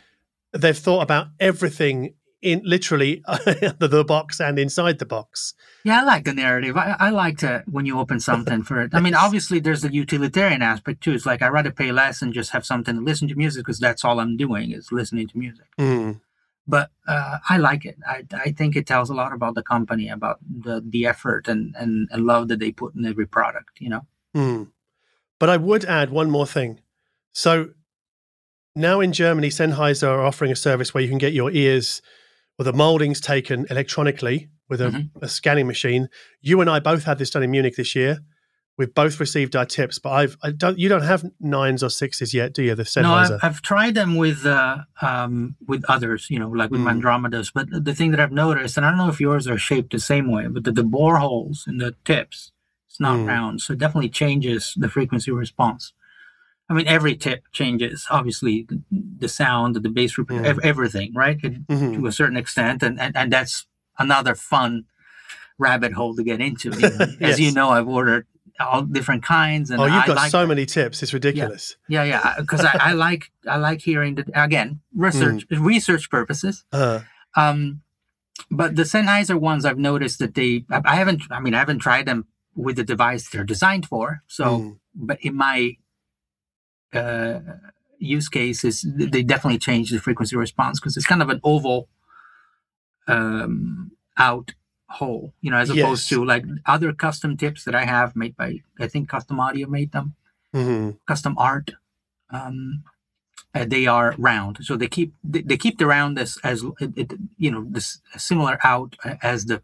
they've thought about everything in literally the, the box and inside the box. Yeah, I like the narrative. I, I like to when you open something for it. I mean, obviously there's the utilitarian aspect too. It's like I'd rather pay less and just have something to listen to music because that's all I'm doing is listening to music. Mm. But uh, I like it. I, I think it tells a lot about the company, about the the effort and, and, and love that they put in every product. You know. Mm. But I would add one more thing. So now in Germany, Sennheiser are offering a service where you can get your ears or the moldings taken electronically with a, Mhm. a scanning machine. You and I both had this done in Munich this year. We've both received our tips, but I've I don't you don't have nines or sixes yet, do you? The No, I've, I've tried them with uh, um, with others, you know, like with Mm. Andromedas. But the thing that I've noticed, and I don't know if yours are shaped the same way, but the, the bore holes in the tips, it's not Mm. round, so it definitely changes the frequency response. I mean, every tip changes, obviously, the, sound, the bass, Mm. ev- everything, right? It, Mhm. to a certain extent, and, and and that's another fun rabbit hole to get into. you know. As you know, I've ordered all different kinds, and Oh, you've I got like so many tips. It's ridiculous. yeah, yeah, because I, I like I like hearing that again research research purposes. Uh, Um, but the Sennheiser ones, I've noticed that they I I haven't I mean I haven't tried them with the device they're designed for. So, mm, but in my uh, use cases, they definitely change the frequency response because it's kind of an oval um, out hole, you know, as opposed Yes. to like other custom tips that I have made by I think Custom Audio made them mhm. custom art um uh, they are round so they keep they, they keep the round as as it, it, you know this similar out as the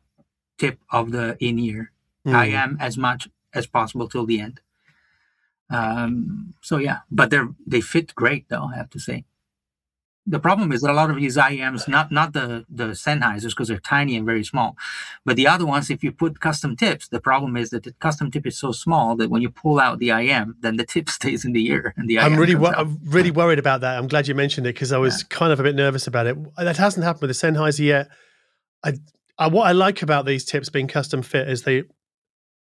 tip of the in ear i Mm. am as much as possible till the end um so yeah but they're they fit great though i have to say the problem is that a lot of these IEMs, not not the the Sennheisers because they're tiny and very small, but the other ones, if you put custom tips, the problem is that the custom tip is so small that when you pull out the IM, then the tip stays in the ear and the IM I'm really, wo- I'm really worried about that. I'm glad you mentioned it because I was kind of a bit nervous about it. That hasn't happened with the Sennheiser yet. I, I, what I like about these tips being custom fit is they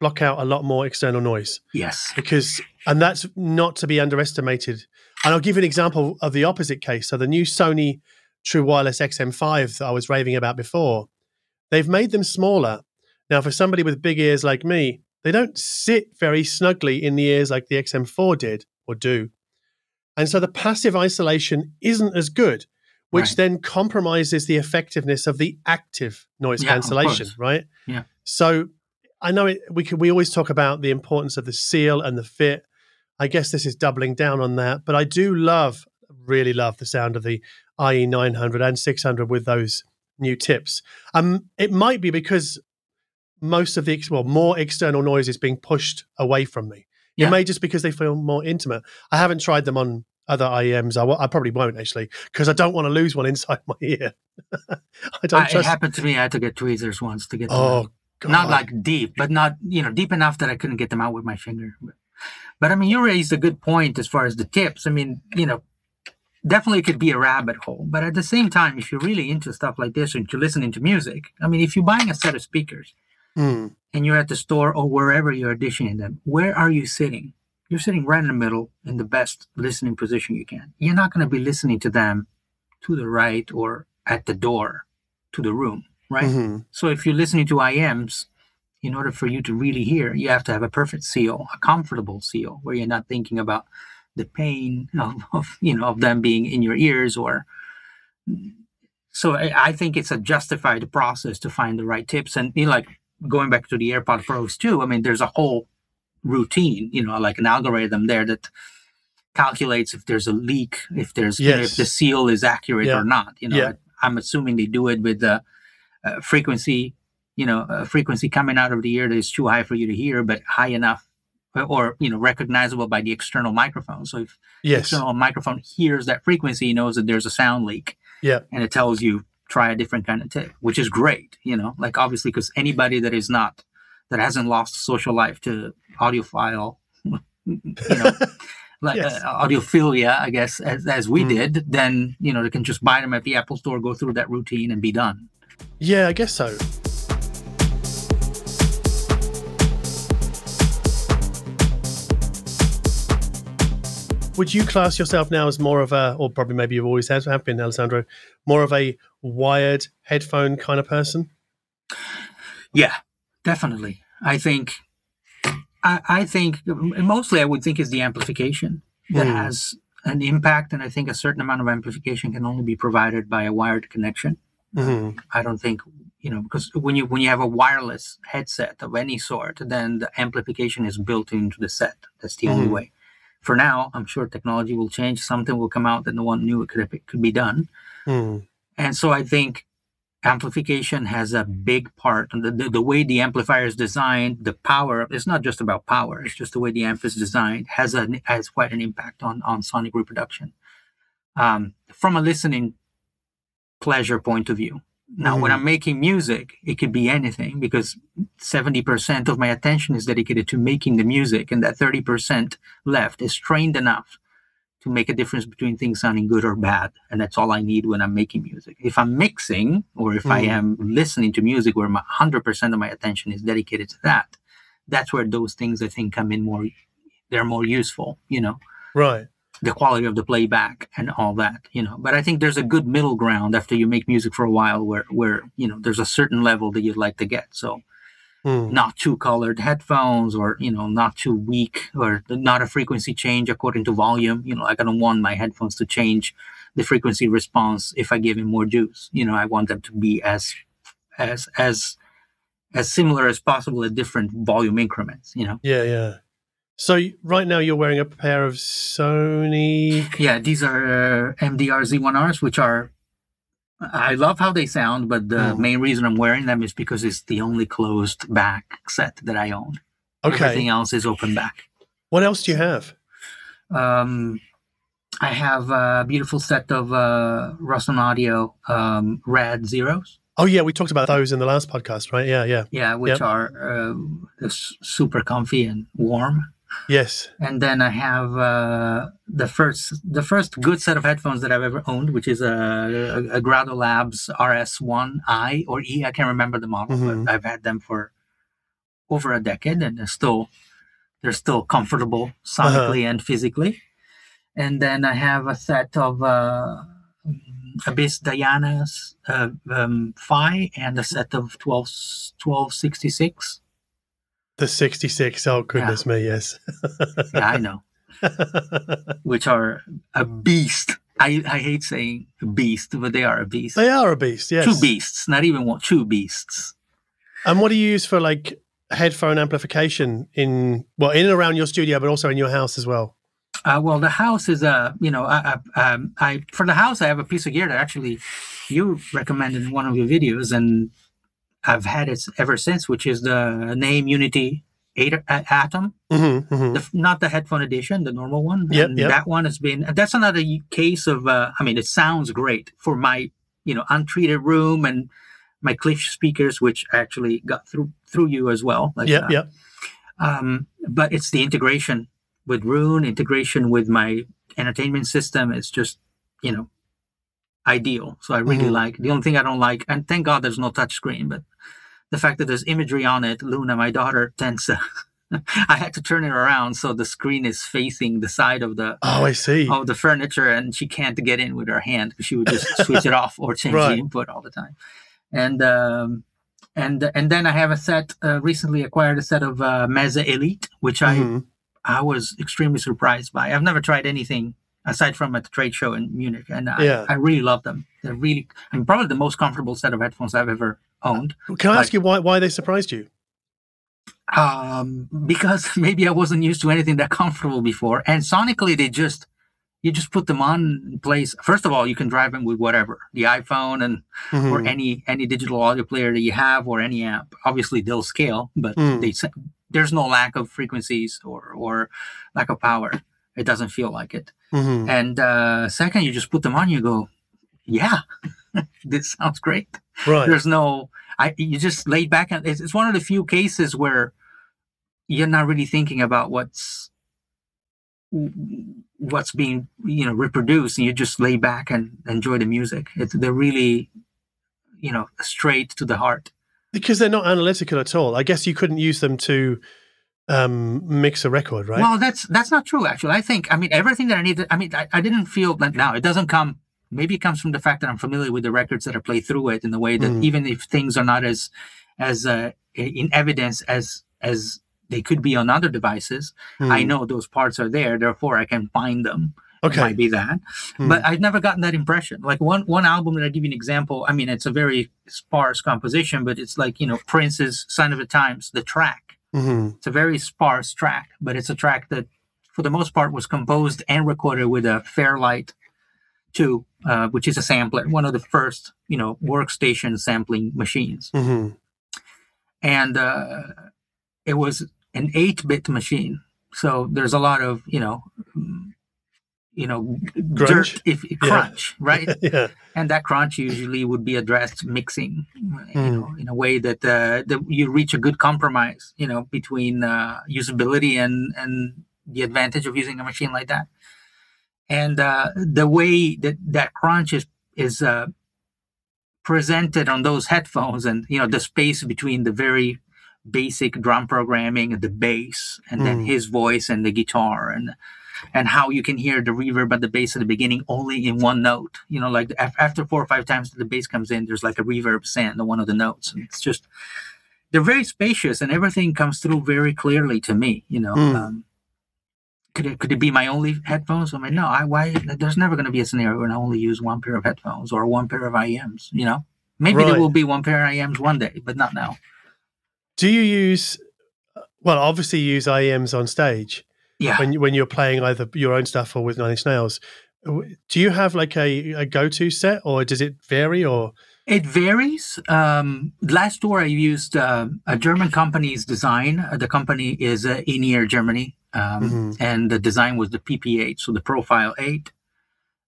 block out a lot more external noise yes. because, and that's not to be underestimated. And I'll give you an example of the opposite case. So the new Sony True Wireless XM5 that I was raving about before, they've made them smaller. Now, for somebody with big ears like me, they don't sit very snugly in the ears like the XM4 did or do. And so the passive isolation isn't as good, which Right. then compromises the effectiveness of the active noise Yeah, cancellation, right? Yeah. So I know it, we could, we always talk about the importance of the seal and the fit. I guess this is doubling down on that, but I do love, really love the sound of the IE 900 and 600 with those new tips. Um, it might be because most of the well, more external noise is being pushed away from me. Yeah. It may just because they feel more intimate. I haven't tried them on other IEMs. I, w- I probably won't actually because I don't want to lose one inside my ear. I don't I, it trust. happened to me. I had to get tweezers once to get them oh, out. God. not like deep, but not you know deep enough that I couldn't get them out with my finger. But, but I mean, you raised a good point as far as the tips. I mean, you know, definitely it could be a rabbit hole. But at the same time, if you're really into stuff like this and you're listening to music, I mean, if you're buying a set of speakers Mm, and you're at the store or wherever you're auditioning them, where are you sitting? You're sitting right in the middle in the best listening position you can. You're not going to be listening to them to the right or at the door to the room, right? mhm. So if you're listening to IMs, in order for you to really hear, you have to have a perfect seal, a comfortable seal, where you're not thinking about the pain of, of you know of them being in your ears or. So I, I think it's a justified process to find the right tips, and you know, like going back to the AirPod Pros too. I mean, there's a whole routine, you know, like an algorithm there that calculates if there's a leak, if there's you know, if the seal is accurate Yeah. or not. You know, Yeah. I'm assuming they do it with the uh, frequency, you know, a frequency coming out of the ear that is too high for you to hear, but high enough or, you know, recognizable by the external microphone. So if the external microphone hears that frequency, it knows that there's a sound leak Yeah. and it tells you try a different kind of tip, which is great, you know, like obviously because anybody that is not, that hasn't lost social life to audiophile, you know, like Yes. uh, audiophilia, I guess, as, as we Mm. did, then, you know, they can just buy them at the Apple store, go through that routine and be done. Yeah, I guess so. Would you class yourself now as more of a, or probably maybe you've always have, been, Alessandro, more of a wired headphone kind of person? Yeah, definitely. I think, I, I think mostly I would think is the amplification that Hmm. has an impact, and I think a certain amount of amplification can only be provided by a wired connection. Mhm. I don't think you know because when you when you have a wireless headset of any sort, then the amplification is built into the set. That's the only Mhm. way. For now, I'm sure technology will change. Something will come out that no one knew it could it could be done. Mm. And so I think amplification has a big part. And the, the, the way the amplifier is designed, the power, it's not just about power, it's just the way the amp is designed has a has quite an impact on, on sonic reproduction. Um, from a listening pleasure point of view. Now, when Mhm. I'm making music, it could be anything because 70% of my attention is dedicated to making the music, and that 30% left is trained enough to make a difference between things sounding good or bad. And that's all I need when I'm making music. If I'm mixing or if I Mhm. am listening to music where my 100% of my attention is dedicated to that, that's where those things I think come in more, they're more useful, you know, Right. The quality of the playback and all that, you know. But I think there's a good middle ground after you make music for a while where, where, you know, there's a certain level that you'd like to get. So, Mm. not too colored headphones or you know not too weak or not a frequency change according to volume you know like i don't want my headphones to change the frequency response if i give him more juice you know i want them to be as as as as similar as possible at different volume increments you know Yeah, yeah. So right now you're wearing a pair of Sony. yeah these are uh, mdr z1rs which are i love how they sound but the Mm. main reason i'm wearing them is because it's the only closed back set that i own Okay. everything else is open back What else do you have? Um, I have a beautiful set of uh, Rosson Audio um, Rad Zeros. Oh yeah, we talked about those in the last podcast, right? Yeah, yeah. Yeah, which Yep. are uh, super comfy and warm. Yes. And then I have uh, the first the first good set of headphones that I've ever owned, which is a, a, a Grado Labs RS1i or E. I can't remember the model, Mhm. but I've had them for over a decade, and they're still they're still comfortable sonically and physically. And then I have a set of uh, Abyss Diana's uh, um, Phi and a set of 12, 1266. The 66. Oh goodness me, yes. Yeah, I know. which are a beast. I, I hate saying beast, but they are a beast. they are a beast, yes. Two beasts, not even one, two beasts. And what do you use for like headphone amplification in well in and around your studio, but also in your house as well? Uh, well, the house is a you know I, I, um, I for the house I have a piece of gear that actually you recommended in one of your videos, and I've had it ever since, which is the Naim Uniti Atom, Mm-hmm, mm-hmm. the, not the headphone edition, the normal one. Yep, and yep. that one has been. That's another case of. Uh, I mean, it sounds great for my you know untreated room and my Cliff speakers, which actually got through through you as well. Like, Yep, uh, yep. um, but it's the integration with Roon, integration with my entertainment system. It's just, you know, ideal. So I really Mhm. like. The only thing I don't like, and thank God there's no touch screen, but the fact that there's imagery on it. Luna, my daughter, tends to. I had to turn it around so the screen is facing the side of the Oh, I see. of the furniture, and she can't get in with her hand because she would just switch it off or change Right. the input all the time. And um, and and then I have a set. Uh, recently acquired a set of uh, Meze Elite, which I Mhm. I was extremely surprised by. I've never tried anything aside from at the trade show in Munich, and I, Yeah. I really love them. They're really, I mean, probably the most comfortable set of headphones I've ever owned. Can I like- ask you why why they surprised you? Um, because maybe I wasn't used to anything that comfortable before, and sonically they just you just put them on in place. First of all, you can drive them with whatever the iPhone and or Mhm. any any digital audio player that you have or any app. Obviously, they'll scale, but Mm. they there's no lack of frequencies or or lack of power. It doesn't feel like it. Mhm. And uh, second, you just put them on, you go, yeah, this sounds great. Right. There's no, I you just laid back, and it's, it's one of the few cases where you're not really thinking about what's what's being you know reproduced, and you just lay back and enjoy the music. It's they're really, you know, straight to the heart. Because they're not analytical at all. I guess you couldn't use them to um, mix a record, right? Well, that's that's not true. Actually, I think I mean everything that I needed. I mean, I, I didn't feel that now. It doesn't come. Maybe it comes from the fact that I'm familiar with the records that are played through it in the way that Mm. even if things are not as as uh, in evidence as as they could be on other devices, I Hmm. know those parts are there. Therefore, I can find them. It Okay. might be that, Hmm. but I've never gotten that impression. Like one one album that I give you an example. I mean, it's a very sparse composition, but it's like you know Prince's "Sign of the Times," the track. Mhm. It's a very sparse track, but it's a track that, for the most part, was composed and recorded with a Fairlight 2, uh, which is a sampler, one of the first, you know, workstation sampling machines. Mhm. And uh, it was an 8-bit machine, so there's a lot of, you know, you know, dirt, if crunch, right? yeah. and that crunch usually would be addressed mixing you Mm. know in a way that uh, that you reach a good compromise you know between uh, usability and and the advantage of using a machine like that and uh, the way that that crunch is is uh, presented on those headphones and you know the space between the very basic drum programming and the bass and then Mm. his voice and the guitar and and how you can hear the reverb at the bass at the beginning only in one note you know like after four or five times the bass comes in there's like a reverb sound on one of the notes and it's just they're very spacious and everything comes through very clearly to me you know Mm. um, could it, could it be my only headphones? I mean, no. I why there's never going to be a scenario when I only use one pair of headphones or one pair of IEMs. You know, maybe Right. there will be one pair of IEMs one day, but not now. Do you use? Well, obviously, you use IEMs on stage Yeah, when you- when you're playing either your own stuff or with Nine Inch Nails. Do you have like a, a go-to set, or does it vary? Or It varies. Um, last tour, I used uh, a German company's design. Uh, the company is uh, InEar Germany, um, Mhm. and the design was the PP8, so the ProPhile 8.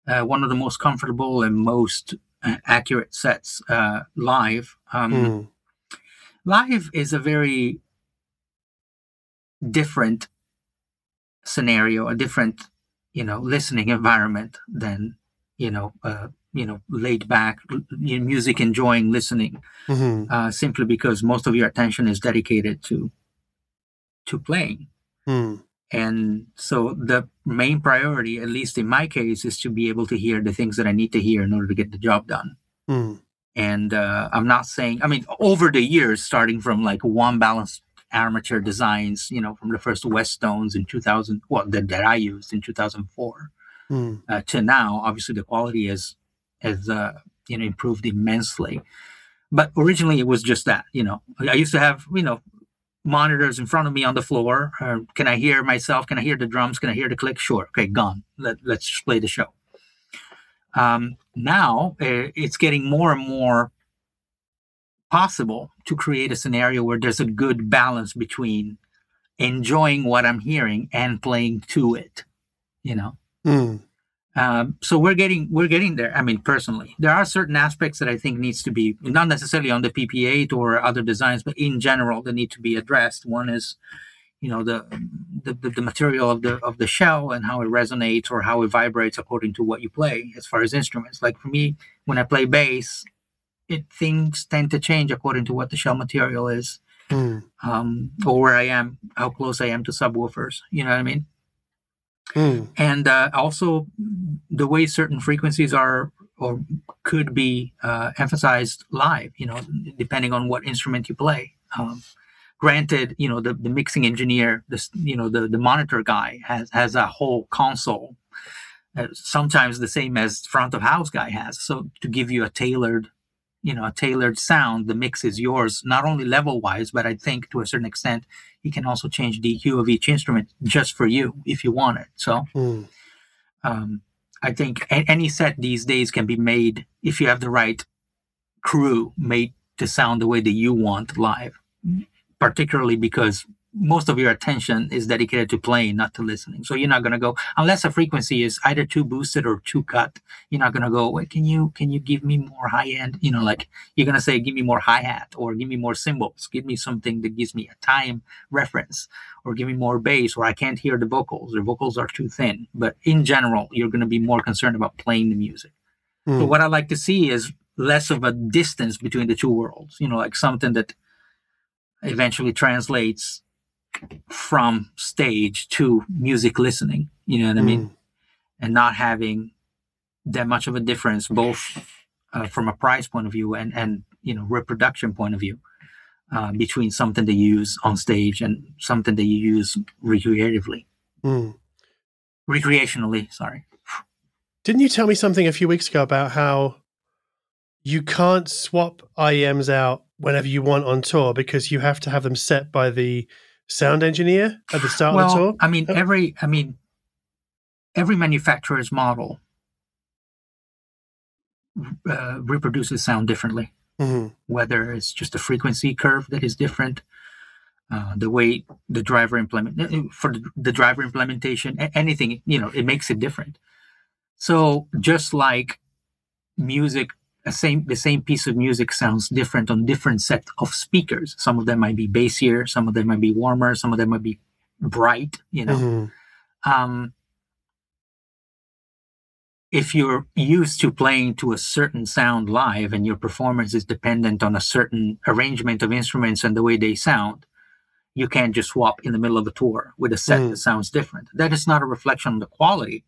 Uh, one of the most comfortable and most uh, accurate sets uh, live. Um, Hmm. Live is a very different scenario, a different, you know, listening environment than, you know, uh, you know, laid back, l- you know, music enjoying listening. Mhm. uh, simply because most of your attention is dedicated to to playing Hmm. and so the main priority at least in my case is to be able to hear the things that i need to hear in order to get the job done Hmm. and uh, i'm not saying i mean over the years starting from like one balanced armature designs you know from the first Westones in 2000 well that, that i used in 2004 Hmm. uh, to now obviously the quality has has uh, you know improved immensely but originally it was just that you know i used to have you know monitors in front of me on the floor. Uh, can I hear myself? Can I hear the drums? Can I hear the click? Sure. Okay, gone. Let, let's just play the show. Um, now uh, it's getting more and more possible to create a scenario where there's a good balance between enjoying what I'm hearing and playing to it. You know. Mm. Um, so we're getting we're getting there. I mean, personally, there are certain aspects that I think needs to be not necessarily on the PP8 or other designs, but in general that need to be addressed. One is, you know, the the, the material of the of the shell and how it resonates or how it vibrates according to what you play. As far as instruments, like for me, when I play bass, it things tend to change according to what the shell material is, Mm. um, or where I am, how close I am to subwoofers. You know what I mean? Mm. and uh, also the way certain frequencies are or could be uh, emphasized live you know depending on what instrument you play um, granted you know the, the mixing engineer this you know the, the monitor guy has has a whole console uh, sometimes the same as front of house guy has so to give you a tailored you know a tailored sound the mix is yours not only level wise but i think to a certain extent you can also change the hue of each instrument just for you if you want it so Mm. um, I think a- any set these days can be made if you have the right crew made to sound the way that you want live. Particularly because most of your attention is dedicated to playing, not to listening. So you're not going to go unless a frequency is either too boosted or too cut. You're not going to go. Wait, can you can you give me more high end? You know, like you're going to say, give me more hi hat or give me more cymbals. Give me something that gives me a time reference or give me more bass or I can't hear the vocals. The vocals are too thin. But in general, you're going to be more concerned about playing the music. So Mm. what I like to see is less of a distance between the two worlds. You know, like something that eventually translates from stage to music listening. You know what I mean? Mm. And not having that much of a difference, both uh, from a price point of view and and you know reproduction point of view. Uh, between something they use on stage and something that you use recreatively, Mm. recreationally. Sorry. Didn't you tell me something a few weeks ago about how you can't swap IEMs out whenever you want on tour because you have to have them set by the sound engineer at the start of the well, tour? I mean, every I mean, every manufacturer's model uh, reproduces sound differently. Mhm. Whether it's just a frequency curve that is different, uh, the way the driver implement uh, for the, driver implementation, anything you know, it makes it different. So just like music, same the same piece of music sounds different on different set of speakers. Some of them might be bassier, some of them might be warmer, some of them might be bright. You know, Mhm. um, if you're used to playing to a certain sound live and your performance is dependent on a certain arrangement of instruments and the way they sound, you can't just swap in the middle of a tour with a set Mm. that sounds different. That is not a reflection on the quality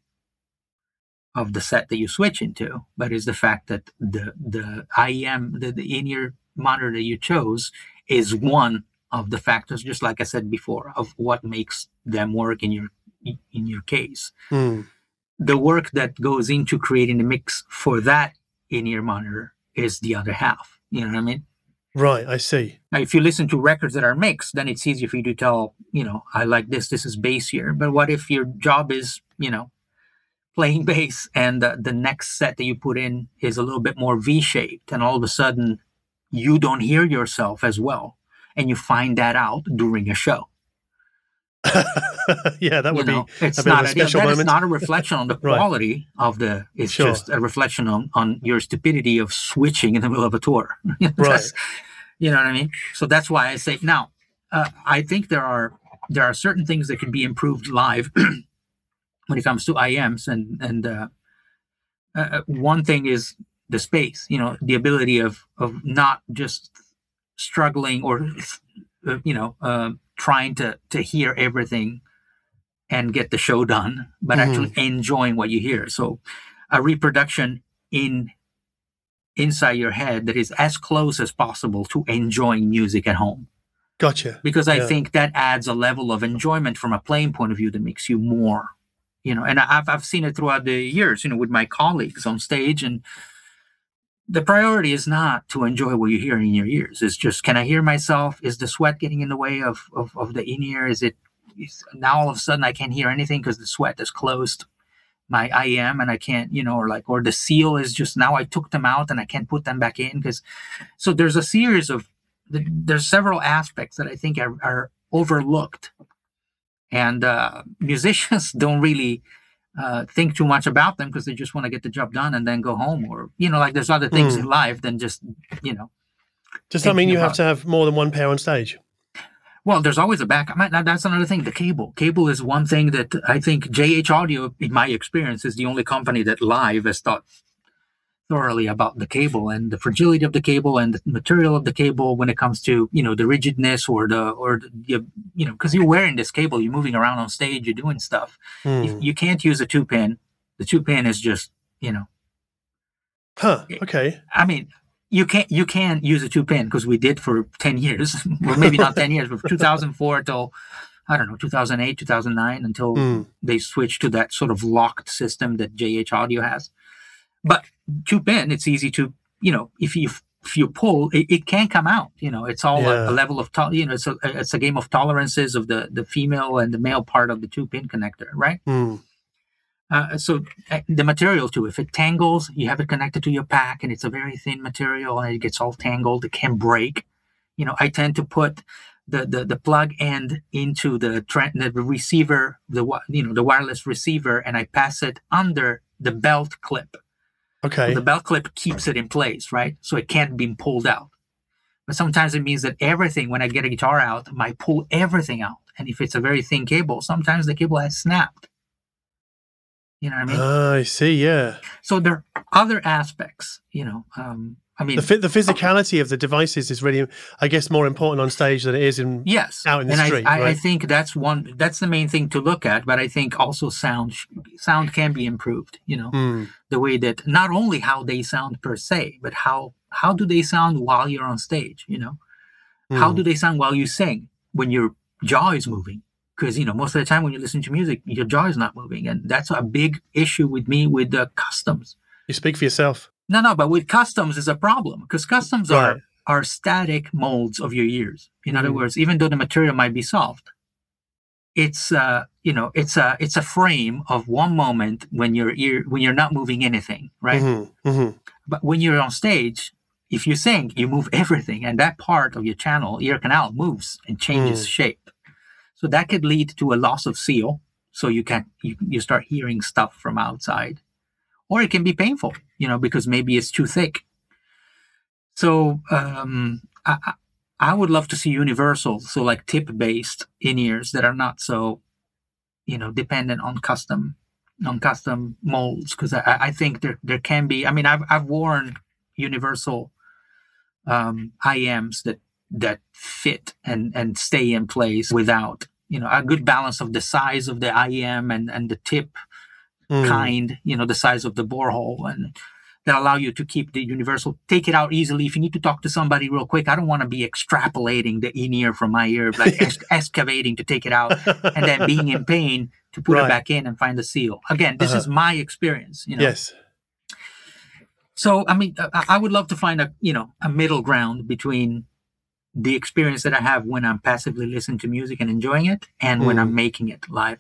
of the set that you switch into, but is the fact that the the IEM, the, the in-ear monitor that you chose, is one of the factors, just like I said before, of what makes them work in your in your case Mm. the work that goes into creating the mix for that in-ear monitor is the other half. You know what I mean? Right, I see. Now, if you listen to records that are mixed, then it's easy for you to tell, you know, I like this, this is bassier. But what if your job is, you know, playing bass and the, the next set that you put in is a little bit more V-shaped and all of a sudden you don't hear yourself as well and you find that out during a show. yeah, that you would know, be it's a bit of not a special that is moment. not a reflection on the Right. quality of the it's Sure. just a reflection on on your stupidity of switching in the middle of a tour That's- you know what i mean so that's why i say now uh, i think there are there are certain things that can be improved live when it comes to ims and and uh, uh, one thing is the space you know the ability of of not just struggling or uh, you know uh, trying to to hear everything and get the show done but Mhm. actually enjoying what you hear so a reproduction in inside your head that is as close as possible to enjoying music at home Gotcha. because I Yeah. think that adds a level of enjoyment from a playing point of view that makes you more, you know. And I've I've seen it throughout the years, you know, with my colleagues on stage, and the priority is not to enjoy what you hear in your ears. It's just, can I hear myself? Is the sweat getting in the way of, of, of the in ear? Is it is, now all of a sudden I can't hear anything because the sweat has closed my IEM and I can't, you know, or like, or the seal is just now I took them out and I can't put them back in because, so there's a series of, there's several aspects that I think are, are overlooked and uh, musicians don't really uh, think too much about them because they just want to get the job done and then go home or you know like there's other things mm. in life than just you know does that mean you have to have more than one pair on stage? Well there's always a backup. That's another thing the cable. Cable is one thing that i think JH Audio in my experience is the only company that live has thought thoroughly about the cable and the fragility of the cable and the material of the cable when it comes to you know the rigidness or the or the, you know because you're wearing this cable you're moving around on stage you're doing stuff mm. you, you, can't use a two pin the two pin is just you know huh okay i mean you can't you can use a two pin because we did for 10 years well maybe not 10 years but 2004 till I don't know, 2008, 2009, until mm. they switched to that sort of locked system that JH Audio has. But two pin, it's easy to, you know, if you if you pull, it, it can come out. You know, it's all yeah. a, a, level of, to- you know, it's a it's a game of tolerances of the the female and the male part of the two pin connector, right? Mm. Uh, so uh, the material too, if it tangles, you have it connected to your pack, and it's a very thin material, and it gets all tangled. It can break. You know, I tend to put the the, the plug end into the, tra- the receiver, the you know the wireless receiver, and I pass it under the belt clip Okay. So the belt clip keeps it in place, right? So it can't be pulled out. But sometimes it means that everything, when I get a guitar out, I might pull everything out. And if it's a very thin cable, sometimes the cable has snapped. You know what I mean? Uh, I see, yeah. So there are other aspects, you know, um, I mean, the, the physicality of the devices is really, I guess, more important on stage than it is in yes, out in the and street. I, right? I think that's one. That's the main thing to look at. But I think also sound sound can be improved. You know, mm. the way that not only how they sound per se, but how how do they sound while you're on stage? You know, mm. how do hmm. they sound while you sing when your jaw is moving? Because you know, most of the time when you listen to music, your jaw is not moving, and that's a big issue with me with the customs. You speak for yourself. No, no, but with customs is a problem because customs right. are are static molds of your ears. In mm other words, even though the material might be soft, it's uh you know it's a it's a frame of one moment when your ear when you're not moving anything, right? Mm-hmm. Mm-hmm. But when you're on stage, if you sing, you move everything, and that part of your channel ear canal moves and changes mm. shape. So that could lead to a loss of seal. So you can you, you start hearing stuff from outside or it can be painful, you know, because maybe it's too thick. So um, I, I would love to see universal, so like tip based in ears that are not so, you know, dependent on custom on custom molds because I, I think there there can be. I mean, I've I've worn universal um, IEMs that that fit and and stay in place without you know a good balance of the size of the IEM and and the tip mm. kind, you know, the size of the borehole and that allow you to keep the universal, take it out easily. If you need to talk to somebody real quick, I don't want to be extrapolating the in ear from my ear, like excavating to take it out and then being in pain to put right. it back in and find the seal. Again, this uh-huh. is my experience, you know. Yes. So, I mean, I would love to find a, you know, a middle ground between the experience that I have when I'm passively listening to music and enjoying it and mm. when I'm mm. making it live.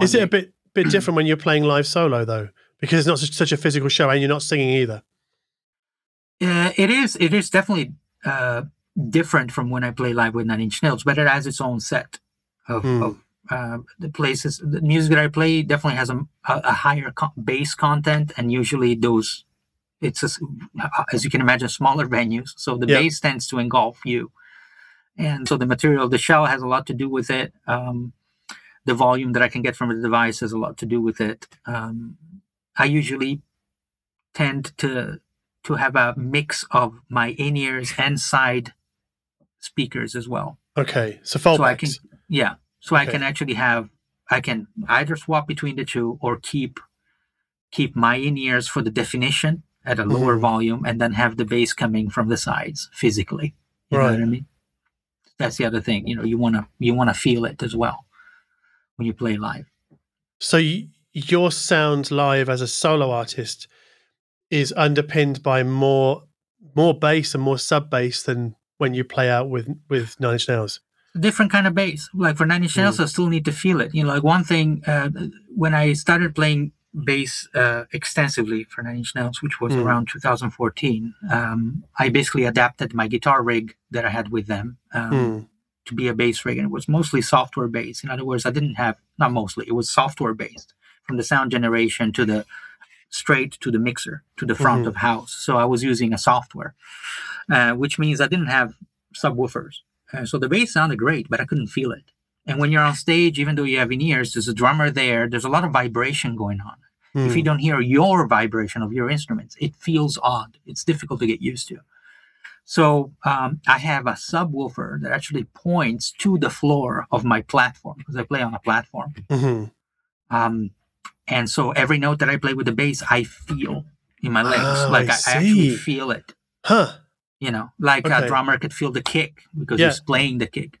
Is it a bit bit different when you're playing live solo though, because it's not such, a physical show and you're not singing either. Uh, it is. It is definitely uh, different from when I play live with Nine Inch Nails, but it has its own set of, mm. of uh, the places. The music that I play definitely has a, a higher co- bass content, and usually those, it's a, as you can imagine, smaller venues. So the yep. bass tends to engulf you, and so the material, the shell has a lot to do with it. Um, the volume that I can get from the device has a lot to do with it. Um, I usually tend to to have a mix of my in ears and side speakers as well. Okay, so fallbacks. So I can, yeah, so okay. I can actually have I can either swap between the two or keep keep my in ears for the definition at a lower mm-hmm. volume and then have the bass coming from the sides physically. You right. know what I mean? That's the other thing. You know, you wanna you wanna feel it as well when you play live. So you, your sound live as a solo artist is underpinned by more more bass and more sub bass than when you play out with with Nine Inch Nails. different kind of bass. Like for Nine Inch Nails, I still need to feel it. You know, like one thing uh, when I started playing bass uh, extensively for Nine Inch Nails, which was Mm. around 2014, um, I basically adapted my guitar rig that I had with them um, Mm. To be a bass rig, and it was mostly software based. In other words, I didn't have not mostly; it was software based from the sound generation to the straight to the mixer to the front Mhm. of house. So I was using a software, uh, which means I didn't have subwoofers. Uh, so the bass sounded great, but I couldn't feel it. And when you're on stage, even though you have in-ears, there's a drummer there. There's a lot of vibration going on. If you Mm. don't hear your vibration of your instruments, it feels odd. It's difficult to get used to. So um, I have a subwoofer that actually points to the floor of my platform because I play on a platform. Mhm. Um, and so every note that I play with the bass, I feel in my legs. Oh, like I I, I actually feel it. Huh. You know, like Okay. a drummer could feel the kick because Yeah. he's playing the kick.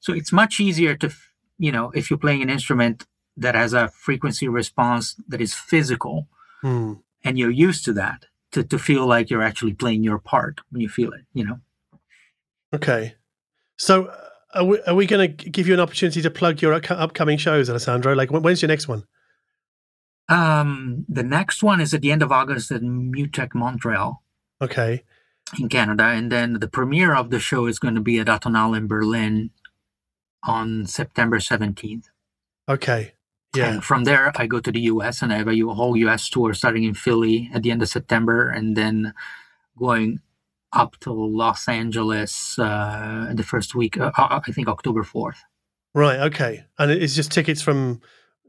So it's much easier to, you know, if you're playing an instrument that has a frequency response that is physical Mm. and you're used to that, to, to feel like you're actually playing your part when you feel it, you know. Okay. So uh, are we, are we going to give you an opportunity to plug your up- upcoming shows, Alessandro? Like, when's your next one? Um, the next one is at the end of August at MUTEK Montreal Okay. in Canada, and then the premiere of the show is going to be at Atonal in Berlin on September 17th. Okay. Yeah. And from there, I go to the US and I have a whole US tour starting in Philly at the end of September and then going up to Los Angeles uh, the first week, uh, uh, I think October 4th. Right. Okay. And it's just tickets from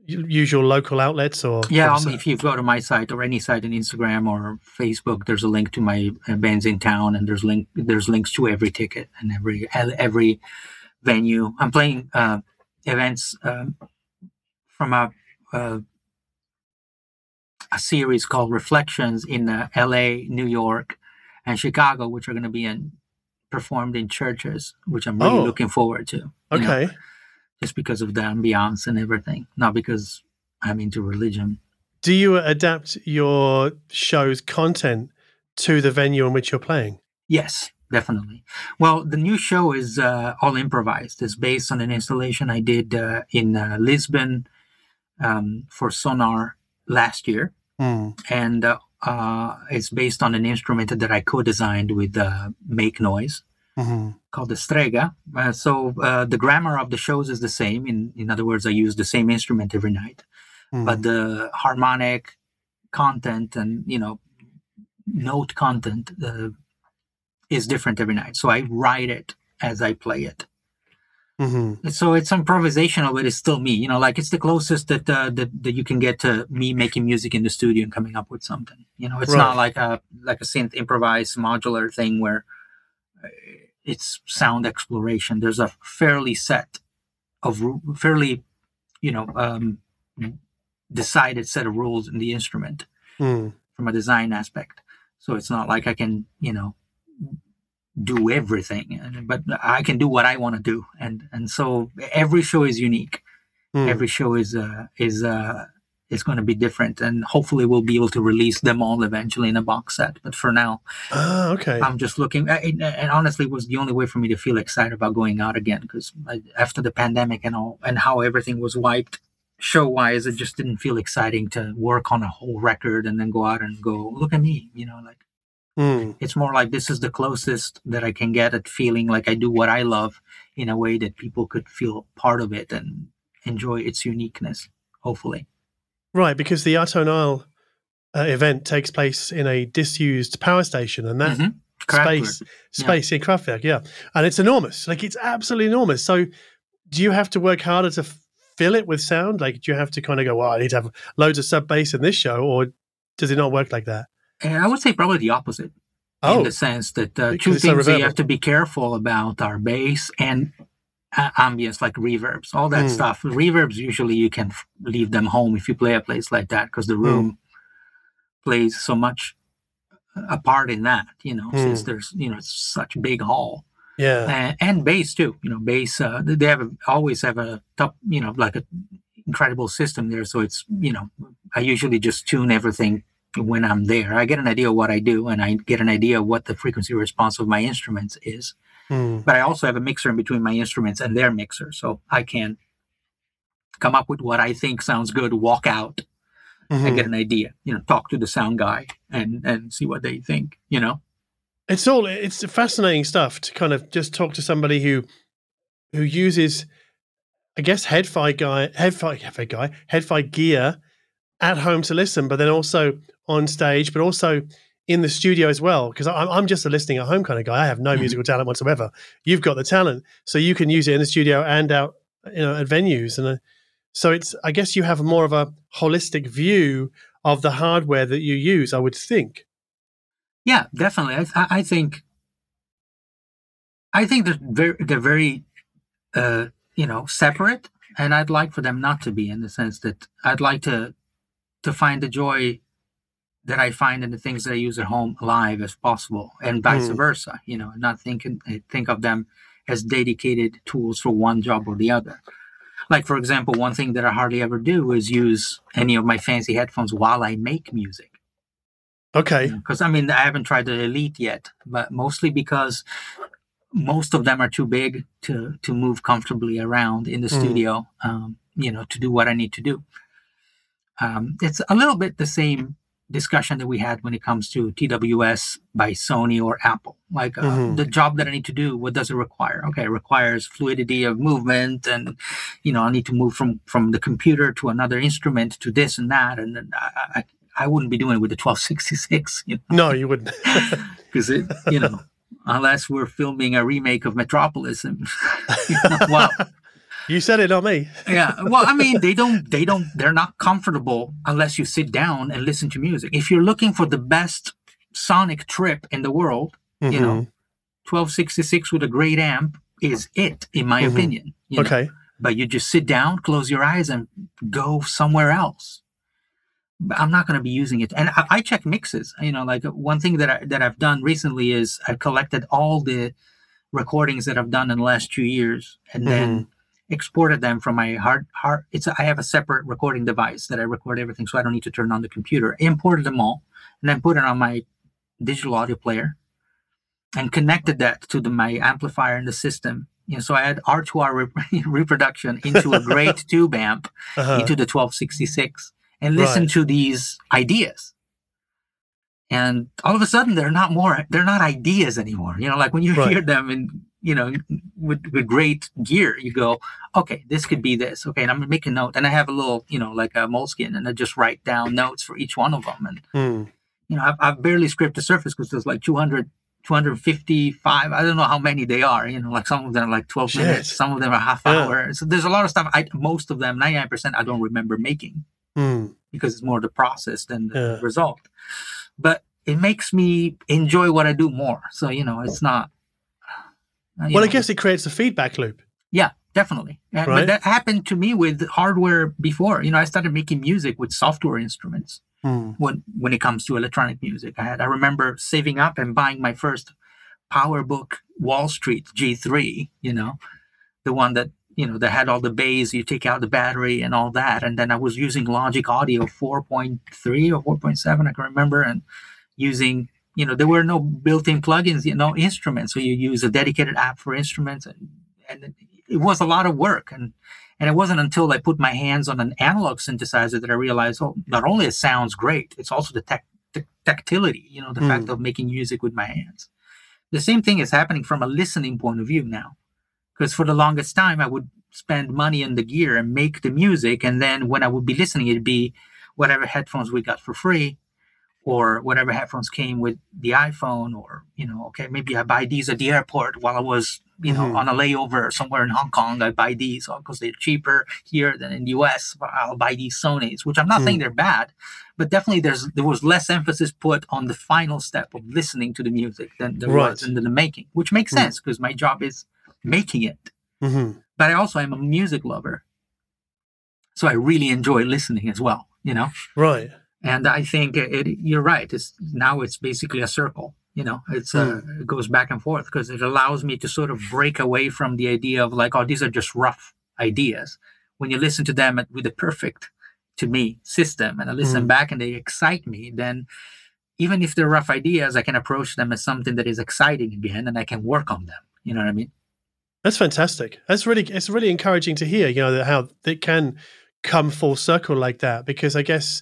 usual local outlets or Yeah, um, if you go to my site or any site on Instagram or Facebook, there's a link to my uh, Bandsintown, and there's link there's links to every ticket and every every venue. I'm playing uh, events um, from a uh, a series called Reflections in uh, L.A., New York, and Chicago, which are going to be in, performed in churches, which I'm really Oh. looking forward to. you know, Okay. just because of the ambiance and everything, not because I'm into religion. Do you adapt your show's content to the venue in which you're playing? Yes, definitely. Well, the new show is uh, all improvised. It's based on an installation I did uh, in uh, Lisbon um, for Sonar last year, Hmm. and uh, uh, it's based on an instrument that I co-designed with uh, Make Noise hmm called the Strega. Uh, so uh, the grammar of the shows is the same. In in other words, I use the same instrument every night, Hmm. but the harmonic content and you know note content uh, is different every night. So I write it as I play it. Hmm So it's improvisational, but it's still me. You know, like it's the closest that uh, that, that you can get to me making music in the studio and coming up with something. You know, it's Right. not like a like a synth improvised modular thing where uh, it's sound exploration. There's a fairly set of fairly, you know, um, decided set of rules in the instrument Hmm. from a design aspect. So it's not like I can, you know, do everything, uh, but I can do what I want to do, and and so every show is unique. Hmm. Every show is uh, is uh, is going to be different, and hopefully we'll be able to release them all eventually in a box set. But for now, Ah, okay. I'm just looking, uh, and and honestly, it was the only way for me to feel excited about going out again because after the pandemic and all, and how everything was wiped show wise, it just didn't feel exciting to work on a whole record and then go out and go, look at me, you know, like Hmm. it's more like this is the closest that I can get at feeling like I do what I love in a way that people could feel part of it and enjoy its uniqueness, hopefully. Right, because the Atonal uh, event takes place in a disused power station, and that Mhm. Kraftwerk. space space in Kraftwerk, yeah, and it's enormous. Like it's absolutely enormous. So, do you have to work harder to f- fill it with sound? Like, do you have to kind of go, "Well, I need to have loads of sub bass in this show," or does it not work like that? And I would say probably the opposite. Oh, in the sense that uh, two things that you have to be careful about are bass and uh, ambience, like reverbs, all that Mm. stuff. Reverbs usually you can f- leave them home if you play a place like that because the room plays so much a part in that. You know, since Mm. there's you know it's such a big hall yeah, and, and bass too. You know, bass uh, they have a, always have a top you know like a incredible system there. So it's you know I usually just tune everything when I'm there. I get an idea of what I do and I get an idea of what the frequency response of my instruments is. Mm. But I also have a mixer in between my instruments and their mixer. So I can come up with what I think sounds good, walk out Mhm. and get an idea, you know, talk to the sound guy and and see what they think, you know. It's all it's fascinating stuff to kind of just talk to somebody who who uses I guess headfi guy headfi headfi guy headfi gear at home to listen, but then also on stage, but also in the studio as well. Because I'm I'm just a listening at home kind of guy. I have no Mhm. musical talent whatsoever. You've got the talent, so you can use it in the studio and out you know at venues and. Uh, so it's I guess you have more of a holistic view of the hardware that you use. I would think. Yeah, definitely. I, I I think I think they're very they're very uh, you know separate, and I'd like for them not to be in the sense that I'd like to to find the joy that I find in the things that I use at home live as possible, and vice Mm. versa. You know, not thinking think of them as dedicated tools for one job or the other. Like for example, one thing that I hardly ever do is use any of my fancy headphones while I make music Okay. because I mean I haven't tried the Elite yet, but mostly because most of them are too big to to move comfortably around in the Mm. studio. Um, you know, to do what I need to do. Um, it's a little bit the same discussion that we had when it comes to TWS by Sony or Apple. Like uh, Mhm. the job that I need to do, what does it require? Okay, it requires fluidity of movement, and you know, I need to move from from the computer to another instrument to this and that, and then I, I, I wouldn't be doing it with the 1266. You know? No, you wouldn't. because it you know unless we're filming a remake of metropolis and you know, well you said it, not me. yeah well i mean they don't they don't they're not comfortable unless you sit down and listen to music if you're looking for the best sonic trip in the world you know Mhm. 1266 with a great amp is it in my Mhm. opinion you know? Okay. but you just sit down close your eyes and go somewhere else But i'm not going to be using it and I, I check mixes you know like one thing that, I, that i've done recently is i've collected all the recordings that i've done in the last two years and then exported them from my hard hard it's i have a separate recording device that i record everything so i don't need to turn on the computer imported them all and then put it on my digital audio player and connected that to the, my amplifier in the system you know, so I had R2R re- reproduction into a great tube amp Uh-huh. into the 1266 and listen Right. to these ideas. And all of a sudden, they're not more, they're not ideas anymore. You know, like when you Right. hear them in, you know, with, with great gear, you go, okay, this could be this. Okay. And I'm going to make a note. And I have a little, you know, like a moleskin and I just write down notes for each one of them. And, Mm. you know, I've, I've barely scraped the surface because there's like 200, 255. I don't know how many they are. You know, like some of them are like 12 Shit. minutes, some of them are half Yeah. hour. So there's a lot of stuff. I, most of them, 99%, I don't remember making Mm. because it's more the process than the Yeah. result. But it makes me enjoy what I do more. So, you know, it's not. Well, I guess it creates a feedback loop. yeah, definitely. Right. But that happened to me with hardware before. You know, I started making music with software instruments Mm. when when it comes to electronic music. I had I remember saving up and buying my first PowerBook Wall Street G3. You know, the one that you know that had all the bays You take out the battery and all that, and then I was using Logic Audio 4.3 or 4.7. I can remember, and using you know there were no built-in plugins, you know, instruments. So you use a dedicated app for instruments, and and it was a lot of work and. And it wasn't until I put my hands on an analog synthesizer that I realized, oh, not only it sounds great, it's also the tech, tactility, you know, the Mm. fact of making music with my hands. The same thing is happening from a listening point of view now. Because for the longest time, I would spend money on the gear and make the music. And then when I would be listening, it'd be whatever headphones we got for free or whatever headphones came with the iPhone or, you know, okay, maybe I buy these at the airport while I was, you know, Mhm. on a layover somewhere in Hong Kong. I buy these because they're cheaper here than in the US. But I'll buy these Sonys, which I'm not saying they're bad, but definitely there's there was less emphasis put on the final step of listening to the music than there Right. was in the making, which makes Mm. sense because my job is making it. hmm But I also am a music lover. So I really enjoy listening as well, you know? Right. And I think it, you're right. It's now it's basically a circle. You know, it's uh, it goes back and forth because it allows me to sort of break away from the idea of like, oh, these are just rough ideas. When you listen to them with the perfect to me system and I listen mm. back and they excite me, then even if they're rough ideas, I can approach them as something that is exciting again and I can work on them. You know what I mean? That's fantastic. That's really it's really encouraging to hear, you know, how it can come full circle like that because I guess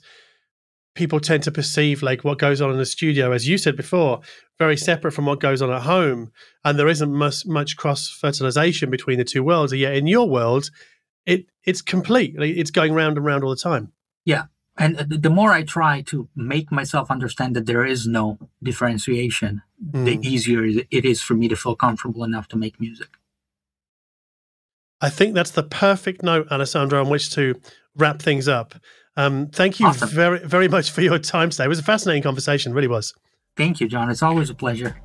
people tend to perceive like what goes on in the studio as you said before very separate from what goes on at home. And there isn't much much cross fertilization between the two worlds. And yet in your world it it's complete. It's going round and round all the time. Yeah. And the more i try to make myself understand that there is no differentiation mm. the easier it is for me to feel comfortable enough to make music. I think that's the perfect note alessandro on which to wrap things up um, thank you awesome. very very much for your time today. It was a fascinating conversation. Really was. Thank you john. It's always a pleasure